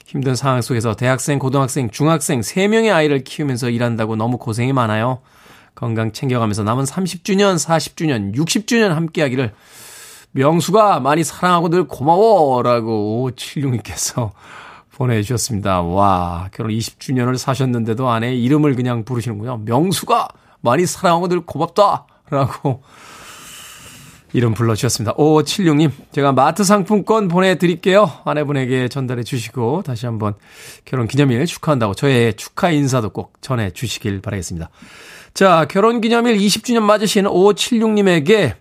힘든 상황 속에서 대학생, 고등학생, 중학생 3명의 아이를 키우면서 일한다고 너무 고생이 많아요. 건강 챙겨가면서 남은 30주년, 40주년, 60주년 함께 하기를 명수가 많이 사랑하고 늘 고마워! 라고 5576님께서 보내주셨습니다. 와, 결혼 20주년을 사셨는데도 아내 이름을 그냥 부르시는군요. 명수가 많이 사랑하고 늘 고맙다! 라고 이름 불러주셨습니다. 5576님, 제가 마트 상품권 보내드릴게요. 아내분에게 전달해 주시고, 다시 한번 결혼 기념일 축하한다고 저의 축하 인사도 꼭 전해 주시길 바라겠습니다. 자, 결혼 기념일 20주년 맞으신 5576님에게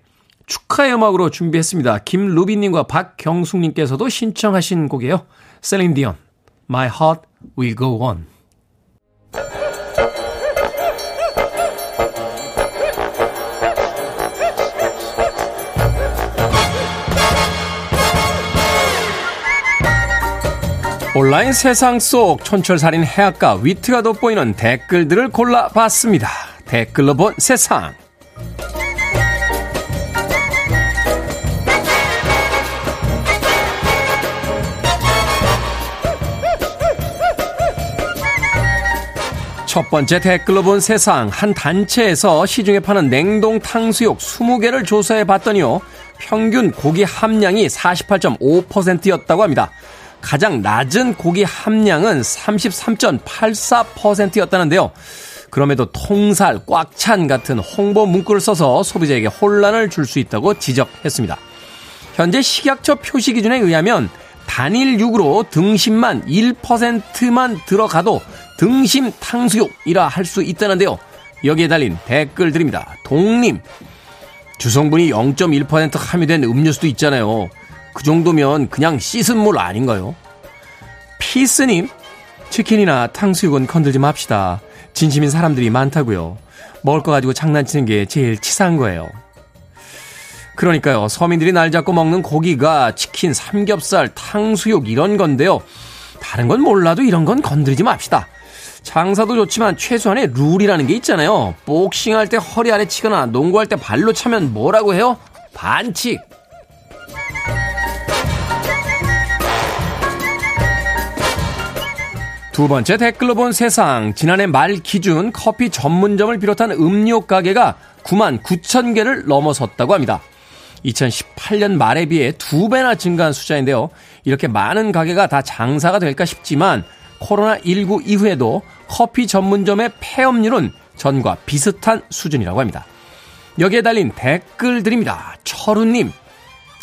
축하의 음악으로 준비했습니다. 김루비님과 박경숙님께서도 신청하신 곡이에요. 셀린 디온, My Heart Will Go On. 온라인 세상 속 촌철살인 해악과 위트가 돋보이는 댓글들을 골라봤습니다. 댓글로 본 세상. 첫 번째 댓글로 본 세상 한 단체에서 시중에 파는 냉동 탕수육 20개를 조사해 봤더니요. 평균 고기 함량이 48.5%였다고 합니다. 가장 낮은 고기 함량은 33.84%였다는데요. 그럼에도 통살, 꽉 찬 같은 홍보 문구를 써서 소비자에게 혼란을 줄 수 있다고 지적했습니다. 현재 식약처 표시 기준에 의하면 단일 육으로 등심만 1%만 들어가도 등심 탕수육이라 할 수 있다는데요. 여기에 달린 댓글 드립니다. 동님. 주성분이 0.1% 함유된 음료수도 있잖아요. 그 정도면 그냥 씻은 물 아닌가요? 피스님. 치킨이나 탕수육은 건들지 맙시다. 진심인 사람들이 많다고요. 먹을 거 가지고 장난치는 게 제일 치사한 거예요. 그러니까요. 서민들이 날 잡고 먹는 고기가 치킨, 삼겹살, 탕수육 이런 건데요. 다른 건 몰라도 이런 건 건드리지 맙시다. 장사도 좋지만 최소한의 룰이라는 게 있잖아요. 복싱할 때 허리 아래 치거나 농구할 때 발로 차면 뭐라고 해요? 반칙. 두 번째 댓글로 본 세상. 지난해 말 기준 커피 전문점을 비롯한 음료 가게가 9만 9천 개를 넘어섰다고 합니다. 2018년 말에 비해 두 배나 증가한 숫자인데요. 이렇게 많은 가게가 다 장사가 될까 싶지만 코로나19 이후에도 커피 전문점의 폐업률은 전과 비슷한 수준이라고 합니다. 여기에 달린 댓글들입니다. 철우님,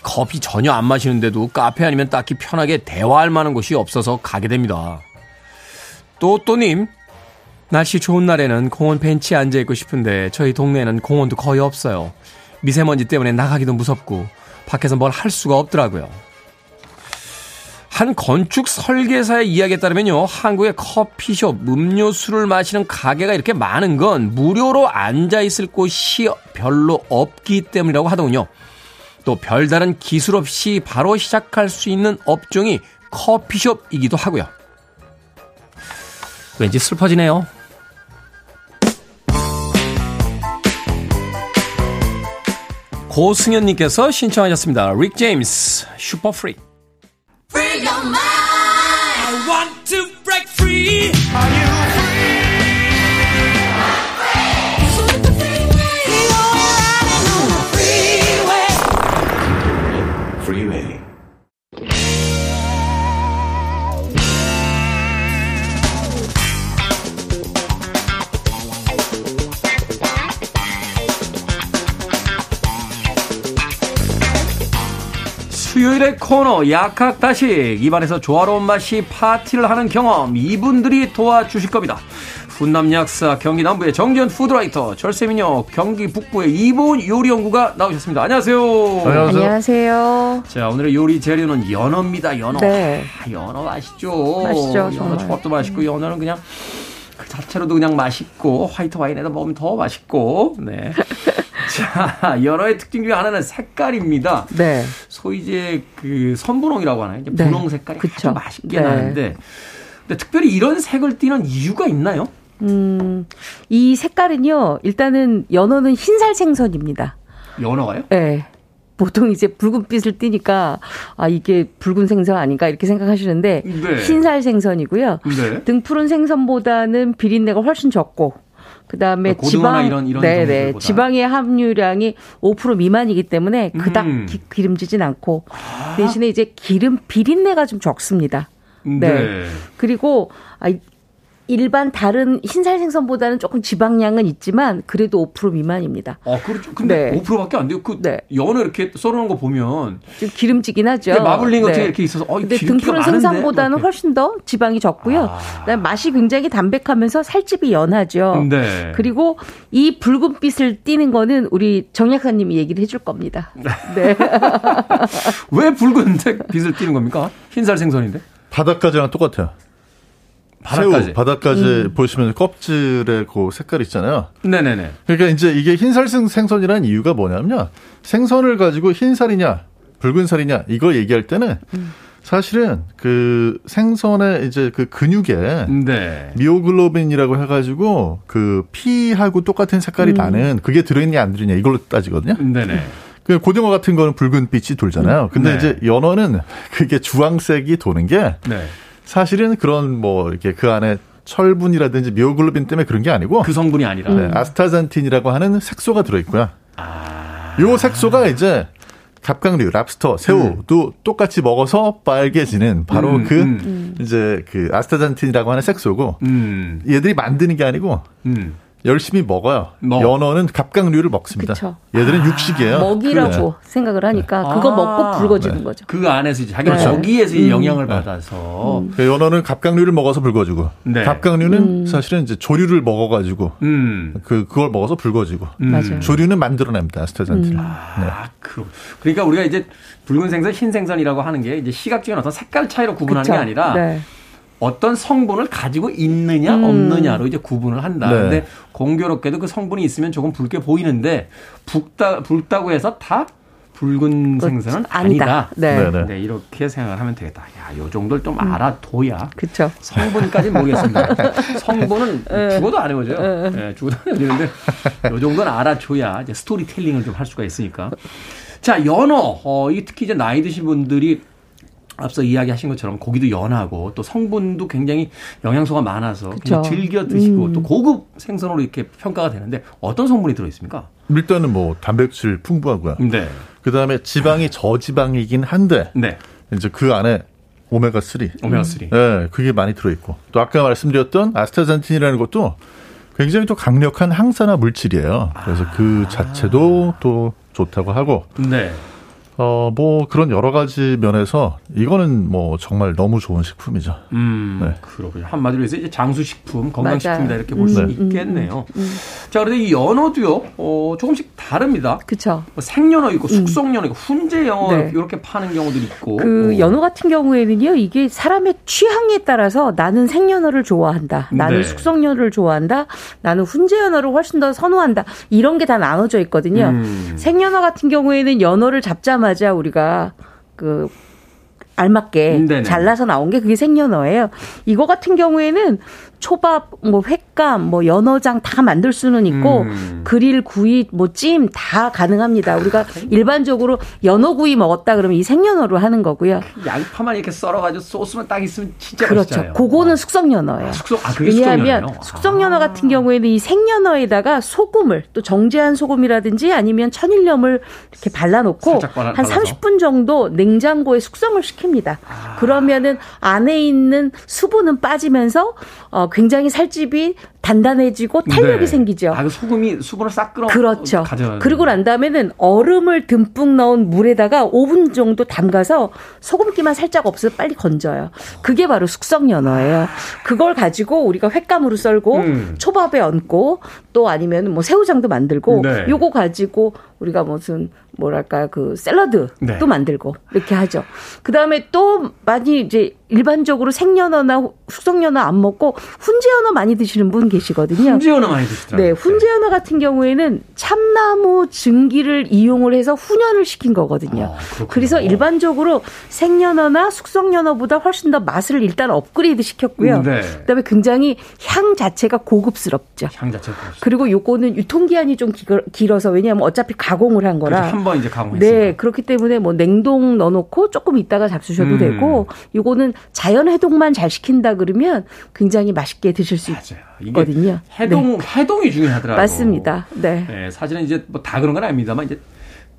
커피 전혀 안 마시는데도 카페 아니면 딱히 편하게 대화할 만한 곳이 없어서 가게 됩니다. 또또님, 날씨 좋은 날에는 공원 벤치에 앉아있고 싶은데 저희 동네에는 공원도 거의 없어요. 미세먼지 때문에 나가기도 무섭고 밖에서 뭘 할 수가 없더라고요. 한 건축 설계사의 이야기에 따르면요, 한국의 커피숍, 음료수를 마시는 가게가 이렇게 많은 건 무료로 앉아있을 곳이 별로 없기 때문이라고 하더군요. 또 별다른 기술 없이 바로 시작할 수 있는 업종이 커피숍이기도 하고요. 왠지 슬퍼지네요. 고승현님께서 신청하셨습니다. 릭 제임스, 슈퍼 프리. 수요일의 코너 약학다식 입안에서 조화로운 맛이 파티를 하는 경험 이분들이 도와주실 겁니다. 훈남 약사 경기 남부의 정전 푸드라이터 절세미녀 경기 북부의 이보은 요리연구가 나오셨습니다. 안녕하세요. 안녕하세요. 자 오늘의 요리 재료는 연어입니다. 연어. 네. 아, 연어 맛있죠. 맛있죠, 연어 정말. 초밥도 맛있고 연어는 그냥 그 자체로도 그냥 맛있고 화이트 와인에다 먹으면 더 맛있고. 네. 자 연어의 특징 중에 하나는 색깔입니다. 네. 소위 이제 그 선분홍이라고 하나요? 이제 네. 분홍 색깔이 그쵸. 아주 맛있게 네. 나는데 근데 특별히 이런 색을 띠는 이유가 있나요? 음, 이 색깔은요, 일단은 연어는 흰살 생선입니다. 연어가요? 예. 보통 이제 붉은빛을 띠니까, 아, 이게 붉은 생선 아닌가 이렇게 생각하시는데, 네. 흰살 생선이고요. 네. 등푸른 생선보다는 비린내가 훨씬 적고, 그 다음에 그러니까 지방, 이런- 이런 네네, 종류들보다. 지방의 함유량이 5% 미만이기 때문에 그닥 음. 기, 기름지진 않고, 대신에 이제 기름 비린내가 좀 적습니다. 네. 그리고 아, 이- 일반 다른 흰살 생선보다는 조금 지방량은 있지만 그래도 5% 미만입니다. 어, 그렇죠. 근데 네. 5%밖에 안 돼요. 그 네. 연어 이렇게 썰어놓은 거 보면 좀 기름지긴 하죠. 네, 마블링 같은 네. 게 이렇게 있어서 어, 근데 등푸른? 생선보다는 이렇게. 훨씬 더 지방이 적고요. 아. 맛이 굉장히 담백하면서 살집이 연하죠. 네. 그리고 이 붉은빛을 띠는 거는 우리 정 약사님이 얘기를 해줄 겁니다. 네. 왜 붉은색 빛을 띠는 겁니까? 흰살 생선인데. 바닥가지랑 똑같아요. 바닥가지. 새우 바닥가지 음. 보시면 껍질의 그 색깔 있잖아요. 네네네. 그러니까 이제 이게 흰살 생- 생선이라는 이유가 뭐냐면요. 생선을 가지고 흰살이냐 붉은 살이냐 이걸 얘기할 때는 음. 사실은 그 생선의 이제 그 근육에 네. 미오글로빈이라고 해가지고 그 피하고 똑같은 음. 색깔이 나는 그게 들어있냐 안 들어있냐 이걸로 따지거든요. 네네. 그 고등어 같은 거는 붉은 빛이 돌잖아요. 근데 네. 이제 연어는 그게 주황색이 도는 게 네. 사실은 그런 뭐 이렇게 그 안에 철분이라든지 미오글로빈 때문에 그런 게 아니고 그 성분이 아니라. 네, 아스타잔틴이라고 하는 색소가 들어 있고요. 아. 요 색소가 이제 갑각류, 랍스터, 새우도 똑같이 먹어서 빨개지는 바로 음, 그 음. 이제 그 아스타잔틴이라고 하는 색소고 음. 얘들이 만드는 게 아니고 음. 열심히 먹어요. 먹. 연어는 갑각류를 먹습니다. 그쵸. 얘들은 육식이에요. 먹이라고 생각을 하니까 그거 아. 먹고 붉어지는 네. 거죠. 그 안에서 이제 자기 네. 거기에서 이제 영향을 네. 받아서. 그 연어는 갑각류를 먹어서 붉어지고 네. 갑각류는 사실은 이제 조류를 먹어가지고 음. 그 그걸 먹어서 붉어지고 음. 맞아요. 조류는 만들어냅니다 아스타잔틴. 네. 아, 그, 그러니까 우리가 이제 붉은 생선, 흰 생선이라고 하는 게 이제 시각적인 어떤 색깔 차이로 구분하는 그쵸? 게 아니라 네. 어떤 성분을 가지고 있느냐 음. 없느냐로 이제 구분을 한다. 네. 근데 공교롭게도 그 성분이 있으면 조금 붉게 보이는데 붉다 붉다고 해서 다 붉은 생선은 아니다. 아니다. 네. 네, 네. 네, 이렇게 생각을 하면 되겠다. 야, 요 정도를 좀 알아둬야 그렇죠. 성분까지 모르겠습니다. 성분은 죽어도 안 해보죠. 예, 죽어도 안 해보는데 요 정도는 알아줘야 이제 스토리텔링을 좀 할 수가 있으니까. 자, 연어. 어, 이 특히 이제 나이 드신 분들이 앞서 이야기하신 것처럼 고기도 연하고 또 성분도 굉장히 영양소가 많아서. 그냥 즐겨 드시고 음. 또 고급 생선으로 이렇게 평가가 되는데 어떤 성분이 들어 있습니까? 일단은 뭐 단백질 풍부하고요. 네. 그 다음에 지방이 저지방이긴 한데 네. 이제 그 안에 오메가 3. 오메가 3. 네, 그게 많이 들어 있고 또 아까 말씀드렸던 아스타잔틴이라는 것도 굉장히 또 강력한 항산화 물질이에요. 그래서 그 자체도 또 좋다고 하고 네. 어 뭐 그런 여러 가지 면에서 이거는 뭐 정말 너무 좋은 식품이죠. 음, 네. 그렇군요. 한마디로 해서 이제 장수식품, 건강식품이다. 이렇게 볼수 음, 있겠네요. 자, 그런데 이 연어도요, 어, 조금씩 다릅니다. 그렇죠. 뭐 생연어 있고 숙성연어 있고 훈제 연어 네. 이렇게 파는 경우들이 있고. 그 어. 연어 같은 경우에는요, 이게 사람의 취향에 따라서 나는 생연어를 좋아한다. 나는 네. 숙성연어를 좋아한다. 나는 훈제 연어를 훨씬 더 선호한다. 이런 게 다 나눠져 있거든요. 음. 생연어 같은 경우에는 연어를 잡자마자 우리가 그 알맞게 음, 네네. 잘라서 나온 게 그게 생연어예요. 이거 같은 경우에는 초밥, 뭐 횟감, 뭐 연어장 다 만들 수는 있고 음. 그릴, 구이, 뭐 찜 다 가능합니다. 우리가 일반적으로 연어 구이 먹었다 그러면 이 생연어로 하는 거고요. 양파만 이렇게 썰어가지고 소스만 딱 있으면 진짜 그렇죠. 맛있잖아요. 그거는 숙성 연어예요. 숙성, 아, 그게 왜냐하면 숙성연어예요? 숙성 연어 같은 경우에는 이 생연어에다가 소금을 또 정제한 소금이라든지 아니면 천일염을 이렇게 발라놓고 한 발라서? 30분 정도 냉장고에 숙성을 시킵니다. 그러면은 안에 있는 수분은 빠지면서 어, 굉장히 살집이 단단해지고 탄력이 네. 생기죠. 아, 그 소금이 수분을 싹 끌어 그렇죠. 가져가는 그리고 난 다음에는 얼음을 듬뿍 넣은 물에다가 5분 정도 담가서 소금기만 살짝 없어서 빨리 건져요. 그게 바로 숙성 연어예요. 그걸 가지고 우리가 횟감으로 썰고 음. 초밥에 얹고 또 아니면 뭐 새우장도 만들고 네. 요거 가지고 우리가 무슨 뭐랄까 그 샐러드도 네. 만들고 이렇게 하죠. 그 다음에 또 많이 이제 일반적으로 생연어나 숙성연어 안 먹고 훈제연어 많이 드시는 분 계시거든요. 훈제연어 많이 드시더라고요. 네, 훈제연어 같은 경우에는 참나무 증기를 이용을 해서 훈연을 시킨 거거든요. 아. 그래서 일반적으로 생연어나 숙성연어보다 훨씬 더 맛을 일단 업그레이드 시켰고요. 네. 그다음에 굉장히 향 자체가 고급스럽죠. 향 자체가 그렇죠. 그리고 요거는 유통기한이 좀 기- 길어서 왜냐하면 어차피 가공을 한 거라. 한번 이제 가공했으니까. 네, 그렇기 때문에 뭐 냉동 넣어놓고 조금 있다가 잡수셔도 음. 되고, 요거는 자연 해동만 잘 시킨다 그러면 굉장히 맛있게 드실 수 맞아요. 있거든요. 해동 해동이 중요하더라고요. 맞습니다. 네. 네, 사실은 이제 뭐 다 그런 건 아닙니다만 이제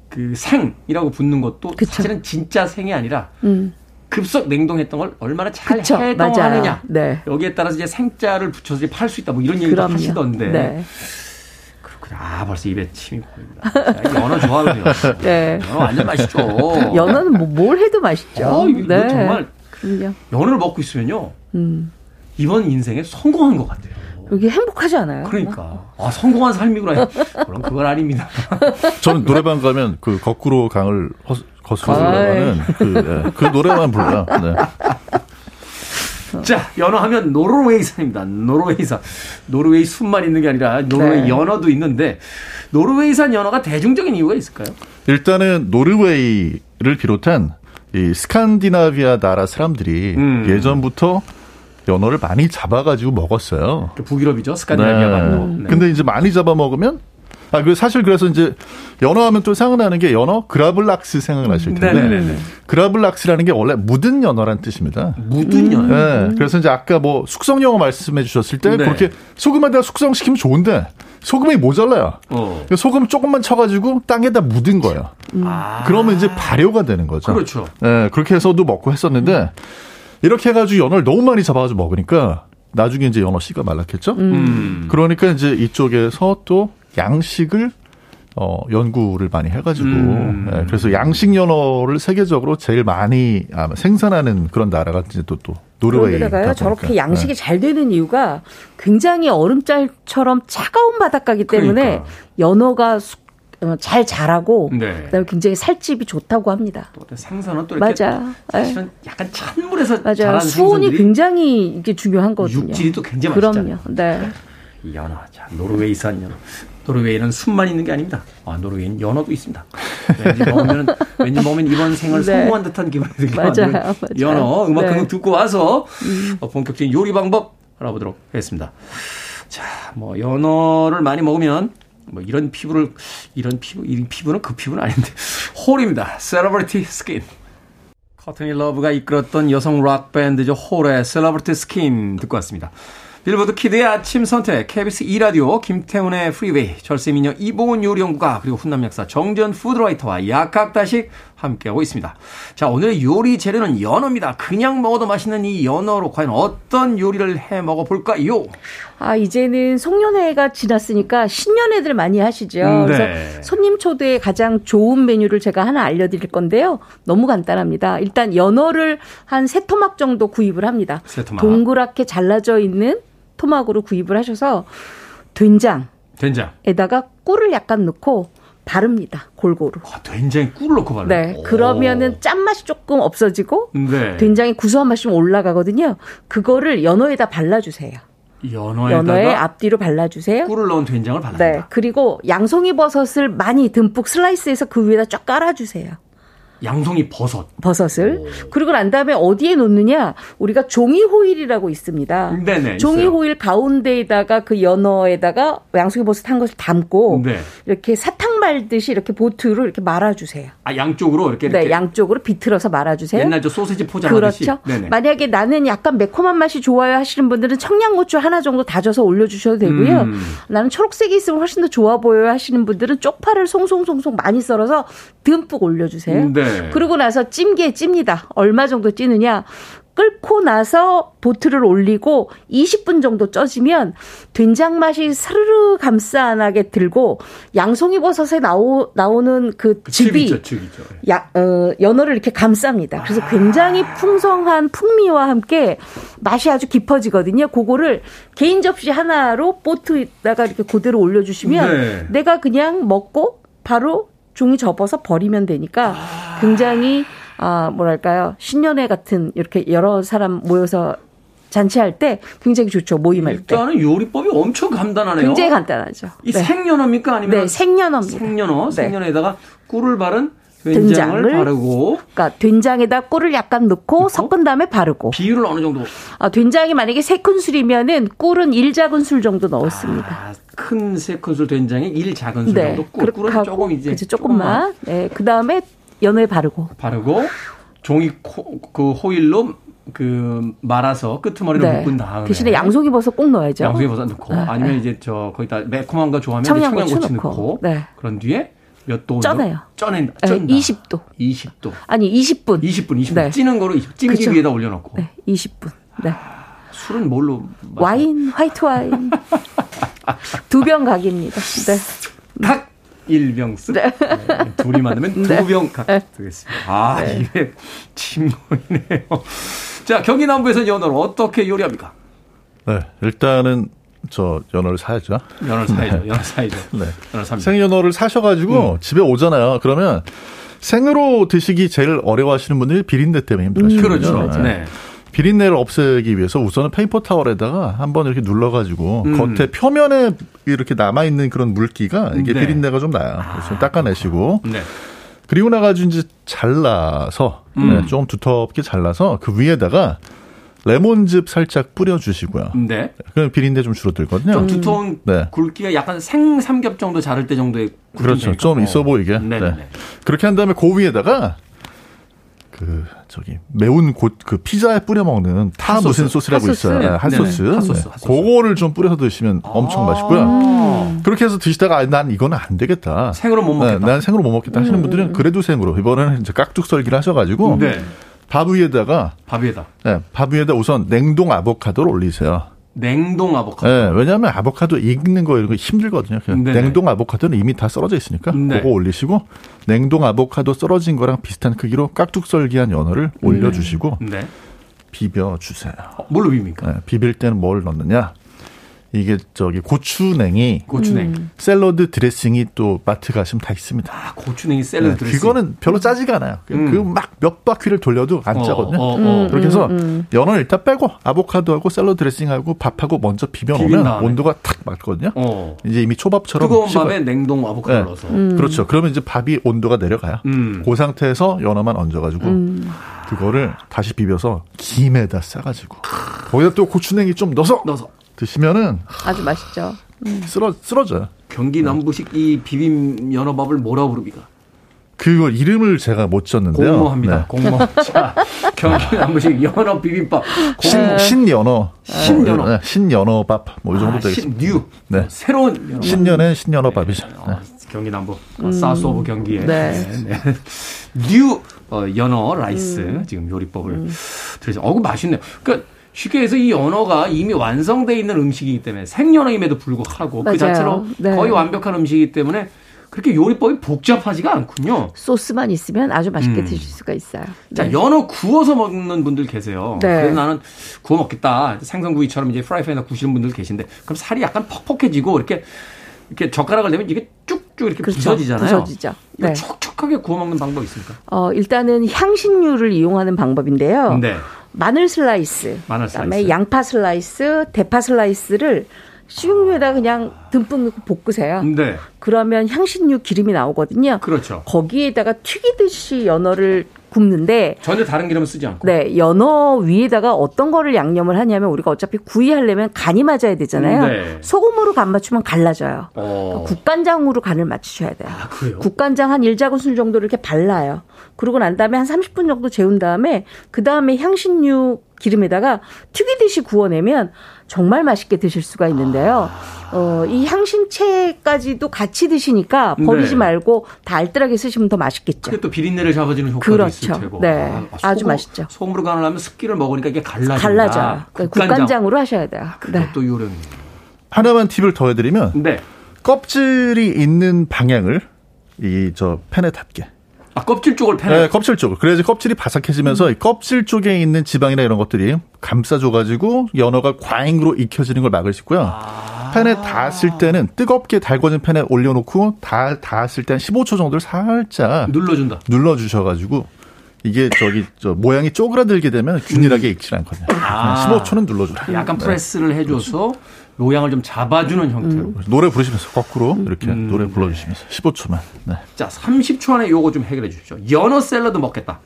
그 생이라고 붙는 것도 그쵸. 사실은 진짜 생이 아니라 음. 급속 냉동했던 걸 얼마나 잘 그쵸, 해동하느냐. 네. 여기에 따라서 이제 생자를 붙여서 팔 수 있다 뭐 이런 얘기도 그럼요. 하시던데 네. 아 벌써 입에 침이 고입니다. 자, 연어 좋아하거든요. 네. 연어 완전 맛있죠. 연어는 뭐 뭘 해도 맛있죠. 어, 이거 네. 정말 그럼요. 연어를 먹고 있으면요 음. 이번 인생에 성공한 것 같아요. 여기 행복하지 않아요? 그러니까 아 성공한 삶이구나. 그럼 그건 아닙니다. 저는 노래방 가면 그 거꾸로 강을 허, 거슬러. 올라가는 그, 예, 그 노래만 불러요. 네. 자, 연어 하면 노르웨이산입니다. 노르웨이산. 노르웨이 순만 있는 게 아니라 노르웨이 네. 연어도 있는데 노르웨이산 연어가 대중적인 이유가 있을까요? 일단은 노르웨이를 비롯한 이 스칸디나비아 나라 사람들이 음. 예전부터 연어를 많이 잡아가지고 먹었어요. 그 북유럽이죠. 스칸디나비아 반도. 네. 근데 이제 많이 잡아 먹으면 아, 그 사실 그래서 이제 연어 하면 또 생각나는 게 연어 그라블락스 생각나실 텐데 네네네. 그라블락스라는 게 원래 묻은 연어란 뜻입니다. 묻은 연어. 네. 그래서 이제 아까 뭐 숙성 영어 말씀해 주셨을 때 네. 그렇게 소금에다가 숙성시키면 좋은데 소금이 모자라요. 어. 소금 조금만 쳐가지고 땅에다 묻은 거예요. 아. 그러면 이제 발효가 되는 거죠. 그렇죠. 네, 그렇게 해서도 먹고 했었는데 이렇게 해가지고 연어를 너무 많이 잡아가지고 먹으니까 나중에 이제 연어 씨가 말랐겠죠. 음. 그러니까 이제 이쪽에서 또 양식을 어, 연구를 많이 해가지고 음. 예, 그래서 양식 연어를 세계적으로 제일 많이 아마 생산하는 그런 나라가 이제 또, 또 노르웨이. 그러다가요 저렇게 양식이 잘 되는 이유가 굉장히 얼음짤처럼 차가운 바닷가기 때문에 그러니까. 연어가 수- 어, 잘 자라고 네. 그다음에 굉장히 살집이 좋다고 합니다. 또 생선은 또 이렇게 맞아. 사실은 약간 찬 물에서 맞아요. 자라는 수온이 생선들이 굉장히 이게 중요한 거든요. 육질이 또 굉장히 그럼요. 맛있잖아요. 네. 이 연어. 자, 노르웨이산 연어. 노르웨이는 순만 있는 게 아닙니다. 아, 노르웨이는 연어도 있습니다. 왠지 먹으면 왠지 먹으면 이번 생을 네. 성공한 듯한 기분이 들게. 만드는. 연어 음악 네. 음. 한곡 듣고 와서 어, 본격적인 요리 방법 알아보도록 하겠습니다. 자, 뭐 연어를 많이 먹으면 뭐 이런 피부를 이런 피부 이 피부는 그 피부는 아닌데 홀입니다. Celebrity Skin. 코트니 러브가 이끌었던 여성 락 밴드죠 홀의 Celebrity Skin 듣고 왔습니다. 빌보드 키드의 아침 선택, KBS 2라디오, 김태훈의 프리웨이, 절세미녀 이보은 요리연구가, 그리고 훈남 약사 정전 푸드라이터와 약학다식 함께하고 있습니다. 자, 오늘의 요리 재료는 연어입니다. 그냥 먹어도 맛있는 이 연어로 과연 어떤 요리를 해 먹어볼까요? 아, 이제는 송년회가 지났으니까 신년회들 많이 하시죠. 네. 그래서 손님 초대에 가장 좋은 메뉴를 제가 하나 알려드릴 건데요. 너무 간단합니다. 일단 연어를 한 세 토막 정도 구입을 합니다. 세 토막. 동그랗게 잘라져 있는 토막으로 구입을 하셔서 된장에다가 된장. 꿀을 약간 넣고 바릅니다. 골고루. 아, 된장에 꿀을 넣고 발라요. 네. 오. 그러면은 짠맛이 조금 없어지고 네. 된장의 구수한 맛이 좀 올라가거든요. 그거를 연어에다 발라주세요. 연어에다가 연어의 앞뒤로 발라주세요. 꿀을 넣은 된장을 발라요. 네. 그리고 양송이 버섯을 많이 듬뿍 슬라이스해서 그 위에다 쫙 깔아주세요. 양송이 버섯. 버섯을 그리고 난 다음에 어디에 놓느냐 우리가 종이 호일이라고 있습니다. 네네, 종이 있어요. 호일 가운데에다가 그 연어에다가 양송이 버섯 한 것을 담고 네. 이렇게 사탕 말듯이 이렇게 보트로 이렇게 말아 주세요. 아 양쪽으로 이렇게, 네, 이렇게 양쪽으로 비틀어서 말아 주세요. 옛날 저 소세지 포장하듯이. 그렇죠. 네네. 만약에 나는 약간 매콤한 맛이 좋아요 하시는 분들은 청양고추 하나 정도 다져서 올려 주셔도 되고요. 음. 나는 초록색이 있으면 훨씬 더 좋아 보여요 하시는 분들은 쪽파를 송송송송 많이 썰어서 듬뿍 올려 주세요. 네. 그러고 나서 찜기에 찝니다. 얼마 정도 찌느냐? 끓고 나서 보트를 올리고 20분 정도 쪄지면 된장 맛이 스르르 감싸나게 들고 양송이 버섯에 나오, 나오는 그 즙이 즙이죠, 즙이죠. 야, 어, 연어를 이렇게 감쌉니다. 그래서 굉장히 풍성한 풍미와 함께 맛이 아주 깊어지거든요. 그거를 개인 접시 하나로 보트에다가 이렇게 그대로 올려주시면 네. 내가 그냥 먹고 바로 종이 접어서 버리면 되니까 굉장히 아 뭐랄까요 신년회 같은 이렇게 여러 사람 모여서 잔치할 때 굉장히 좋죠 모임할 때 일단은 요리법이 엄청 간단하네요. 굉장히 간단하죠. 이 네. 생연어입니까 아니면 네, 생연어입니다. 생연어, 네. 생연어에다가 꿀을 바른 된장을, 된장을 바르고 그러니까 된장에다 꿀을 약간 넣고 섞은 다음에 바르고 비율을 어느 정도 아, 된장이 만약에 세 큰술이면은 꿀은 1작은술 정도 넣었습니다. 아, 큰 세 큰술 된장에 일 작은 술 정도 꿀, 꿀은 하고, 조금 이제 그치, 조금만. 네, 그 다음에 연어에 바르고. 바르고 종이 코, 그 호일로 그 말아서 끄트머리를 네. 묶은 다음에 대신에 양송이 버섯 꼭 넣어야죠. 양송이 버섯 넣고 네, 아니면 네. 이제 저 거기다 매콤한 거 좋아하면 청양고추 청양고추 넣고. 넣고 네. 그런 뒤에 몇 도? 쪄내요. 쪄낸다. 네, 쩐다. 20도. 20도. 아니, 20분. 20분, 20분. 네. 찌는 거로 20분. 찜기 그쵸. 위에다 올려놓고. 네, 20분. 네. 술은 뭘로? 마셔? 와인, 화이트 와인. 두 병 각입니다. 네. 각 일병스. 네. 둘이 만나면 네. 두병 각 되겠습니다. 아, 이게 침고이네요. 자, 경기 남부에서 연어를 어떻게 요리합니까? 네, 일단은 저 연어를 사야죠. 연어 사야죠. 연어 사야죠. 네. 연어 삽니다. 생연어를 사셔가지고 집에 오잖아요. 그러면 생으로 드시기 제일 어려워하시는 분들이 비린내 때문에 힘들어하시거든요. 그렇죠. 네. 비린내를 없애기 위해서 우선은 페이퍼 타월에다가 한번 이렇게 눌러가지고 음. 겉에 표면에 이렇게 남아 있는 그런 물기가 이게 네. 비린내가 좀 나요. 그래서 닦아내시고 네. 그리고 나가지고 이제 잘라서 음. 네, 좀 두텁게 잘라서 그 위에다가 레몬즙 살짝 뿌려주시고요. 네. 그럼 비린내 좀 줄어들거든요. 좀 두터운 네. 굵기가 약간 생삼겹 정도 자를 때 정도의 그렇죠. 좀 있어 보이게. 네. 네. 네. 그렇게 한 다음에 그 위에다가 그 저기 매운 곧 그 피자에 뿌려 먹는 타 핫소스. 무슨 소스라고 핫소스. 있어요. 네. 핫소스. 핫소스, 네. 핫소스. 그거를 좀 뿌려서 드시면 엄청 맛있고요. 그렇게 해서 드시다가 아, 난 이거는 안 되겠다. 생으로 못 먹겠다. 난 생으로 못 먹겠다 하시는 분들은 그래도 생으로 이번에는 이제 깍둑 썰기를 하셔 가지고 네. 밥 위에다가 밥 위에다. 네, 밥 위에다 우선 냉동 아보카도를 올리세요. 냉동 아보카도. 네, 왜냐하면 아보카도 익는 거 이런 거 힘들거든요. 네네. 냉동 아보카도는 이미 다 썰어져 있으니까 네. 그거 올리시고 냉동 아보카도 썰어진 거랑 비슷한 크기로 깍둑 썰기한 연어를 올려주시고 네. 비벼 주세요. 어, 뭘로 빕니까? 네, 비빌 때는 뭘 넣느냐? 이게 저기 고추냉이 고추냉이. 샐러드 드레싱이 또 마트 가시면 다 있습니다. 아, 고추냉이 샐러드 네, 드레싱. 그거는 별로 짜지가 않아요. 음. 그막 몇 바퀴를 돌려도 안 어, 짜거든요. 어, 어. 그렇게 해서 연어를 일단 빼고 아보카도하고 샐러드 드레싱하고 밥하고 먼저 비벼 놓으면. 온도가 탁 맞거든요. 어. 이제 이미 초밥처럼 뜨거운 식어요. 밥에 냉동 아보카도 네. 넣어서. 그렇죠. 그러면 이제 밥이 온도가 내려가요. 음. 그 상태에서 연어만 얹어가지고 그거를 다시 비벼서 김에다 싸가지고 거기다 또 고추냉이 좀 넣어서 넣어서. 드시면은 아주 맛있죠. 쓰러 쓰러져요. 경기 남부식 이 비빔 연어밥을 뭐라 부릅니까? 그거 이름을 제가 못 지었는데요. 공모합니다. 네. 공모. 자, 경기 남부식 연어 비빔밥. 신, 신연어. 신연어. 네, 신연어밥. 뭐 이 정도 아, 되겠습니다. 신new. 네. 새로운 연어. 신년엔 신연어밥이죠. 네. 어, 경기 남부 South of 경기에 네. 네, 네. new 어, 연어 rice 지금 요리법을 들으죠. 어그 맛있네요. 그러니까 쉽게 해서 이 연어가 이미 완성돼 있는 음식이기 때문에 생연어임에도 불구하고 맞아요. 그 자체로 네. 거의 완벽한 음식이기 때문에 그렇게 요리법이 복잡하지가 않군요. 소스만 있으면 아주 맛있게 음. 드실 수가 있어요. 자, 네. 연어 구워서 먹는 분들 계세요. 네. 그래서 나는 구워 먹겠다. 생선구이처럼 이제 프라이팬에 구시는 분들 계신데, 그럼 살이 약간 퍽퍽해지고 이렇게 이렇게 젓가락을 내면 이게 쭉 쭉 이렇게 그렇죠. 부서지잖아요. 부서지죠. 네. 촉촉하게 구워 먹는 방법 있습니까? 어, 일단은 향신료를 이용하는 방법인데요. 네. 마늘 슬라이스, 마늘 그다음에 슬라이스. 양파 슬라이스, 대파 슬라이스를 식용유에다 그냥 듬뿍 넣고 볶으세요. 네. 그러면 향신료 기름이 나오거든요. 그렇죠. 거기에다가 튀기듯이 연어를 굽는데 전혀 다른 기름을 쓰지 않고. 네, 연어 위에다가 어떤 거를 양념을 하냐면 우리가 어차피 구이 하려면 간이 맞아야 되잖아요. 네. 소금으로 간 맞추면 갈라져요. 어. 국간장으로 간을 맞추셔야 돼요. 아? 국간장 한 1작은술 정도를 이렇게 발라요. 그러고 난 다음에 한 30분 정도 재운 다음에 그 다음에 향신료 기름에다가 튀기듯이 구워내면 정말 맛있게 드실 수가 있는데요. 어, 이 향신채까지도 같이 드시니까 버리지 네. 말고 다 알뜰하게 쓰시면 더 맛있겠죠. 그게 또 비린내를 잡아주는 효과도 그렇죠. 있을 테고. 네. 아주 소금- 맛있죠. 소금으로 간을 하면 습기를 먹으니까 이게 갈라진다. 갈라져요. 그러니까 국간장 으로 하셔야 돼요. 네. 또 요령이에요. 하나만 팁을 더 해드리면 네. 껍질이 있는 방향을 이 저 팬에 닿게. 아, 껍질 쪽을 패네. 네, 껍질 쪽을. 그래야지 껍질이 바삭해지면서 이 껍질 쪽에 있는 지방이나 이런 것들이 감싸줘가지고 연어가 과잉으로 익혀지는 걸 막을 수 있고요. 팬에 닿았을 때는 뜨겁게 달궈진 팬에 올려놓고 다 닿았을 때 한 15초 정도를 살짝 눌러준다. 눌러주셔가지고 이게 저기 저 모양이 쪼그라들게 되면 균일하게 익지 않거든요. 아. 15초는 눌러주라. 약간 네. 프레스를 해줘서 모양을 좀 잡아주는 형태로. 노래 부르시면서 거꾸로 이렇게 음. 노래 불러주시면서 15초만. 네. 자, 30초 안에 요거 좀 해결해 주십시오. 연어 샐러드 먹겠다.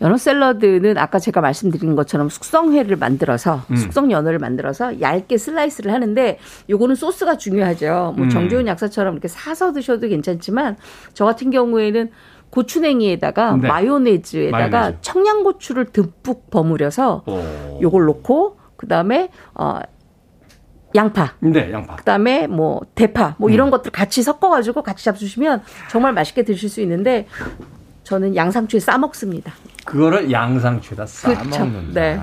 연어 샐러드는 아까 제가 말씀드린 것처럼 숙성회를 만들어서 음. 숙성 연어를 만들어서 얇게 슬라이스를 하는데 요거는 소스가 중요하죠. 뭐 음. 정재훈 약사처럼 이렇게 사서 드셔도 괜찮지만 저 같은 경우에는 고추냉이에다가 네. 마요네즈에다가 마요네즈. 청양고추를 듬뿍 버무려서 오. 요걸 넣고 그다음에 어 양파 네, 양파. 그다음에 뭐 대파 뭐 음. 이런 것들 같이 섞어가지고 같이 잡수시면 정말 맛있게 드실 수 있는데 저는 양상추에 싸 먹습니다. 그거를 양상추에다 싸 그쵸. 먹는다. 네.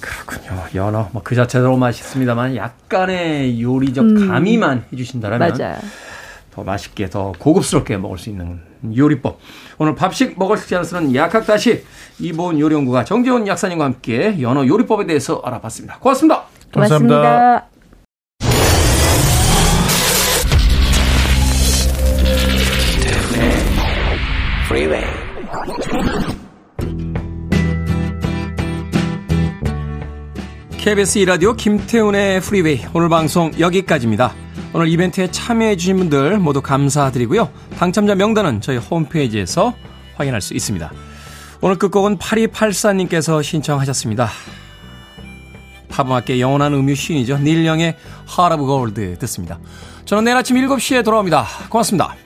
그렇군요. 연어 뭐 그 자체로 맛있습니다만 약간의 요리적 가미만 해주신다면 음. 맞아요. 더 맛있게 더 고급스럽게 먹을 수 있는 요리법. 오늘 밥식 먹을 수 있지 않는 약학다시 이보은 요리연구가 정재훈 약사님과 함께 연어 요리법에 대해서 알아봤습니다. 고맙습니다. 감사합니다. 고맙습니다. KBS 이라디오 김태훈의 프리웨이 오늘 방송 여기까지입니다. 오늘 이벤트에 참여해 주신 분들 모두 감사드리고요. 당첨자 명단은 저희 홈페이지에서 확인할 수 있습니다. 오늘 끝곡은 8284님께서 신청하셨습니다. 팝음악계 영원한 음유 시인이죠. 닐 영의 of Gold 듣습니다. 저는 내일 아침 7시에 돌아옵니다. 고맙습니다.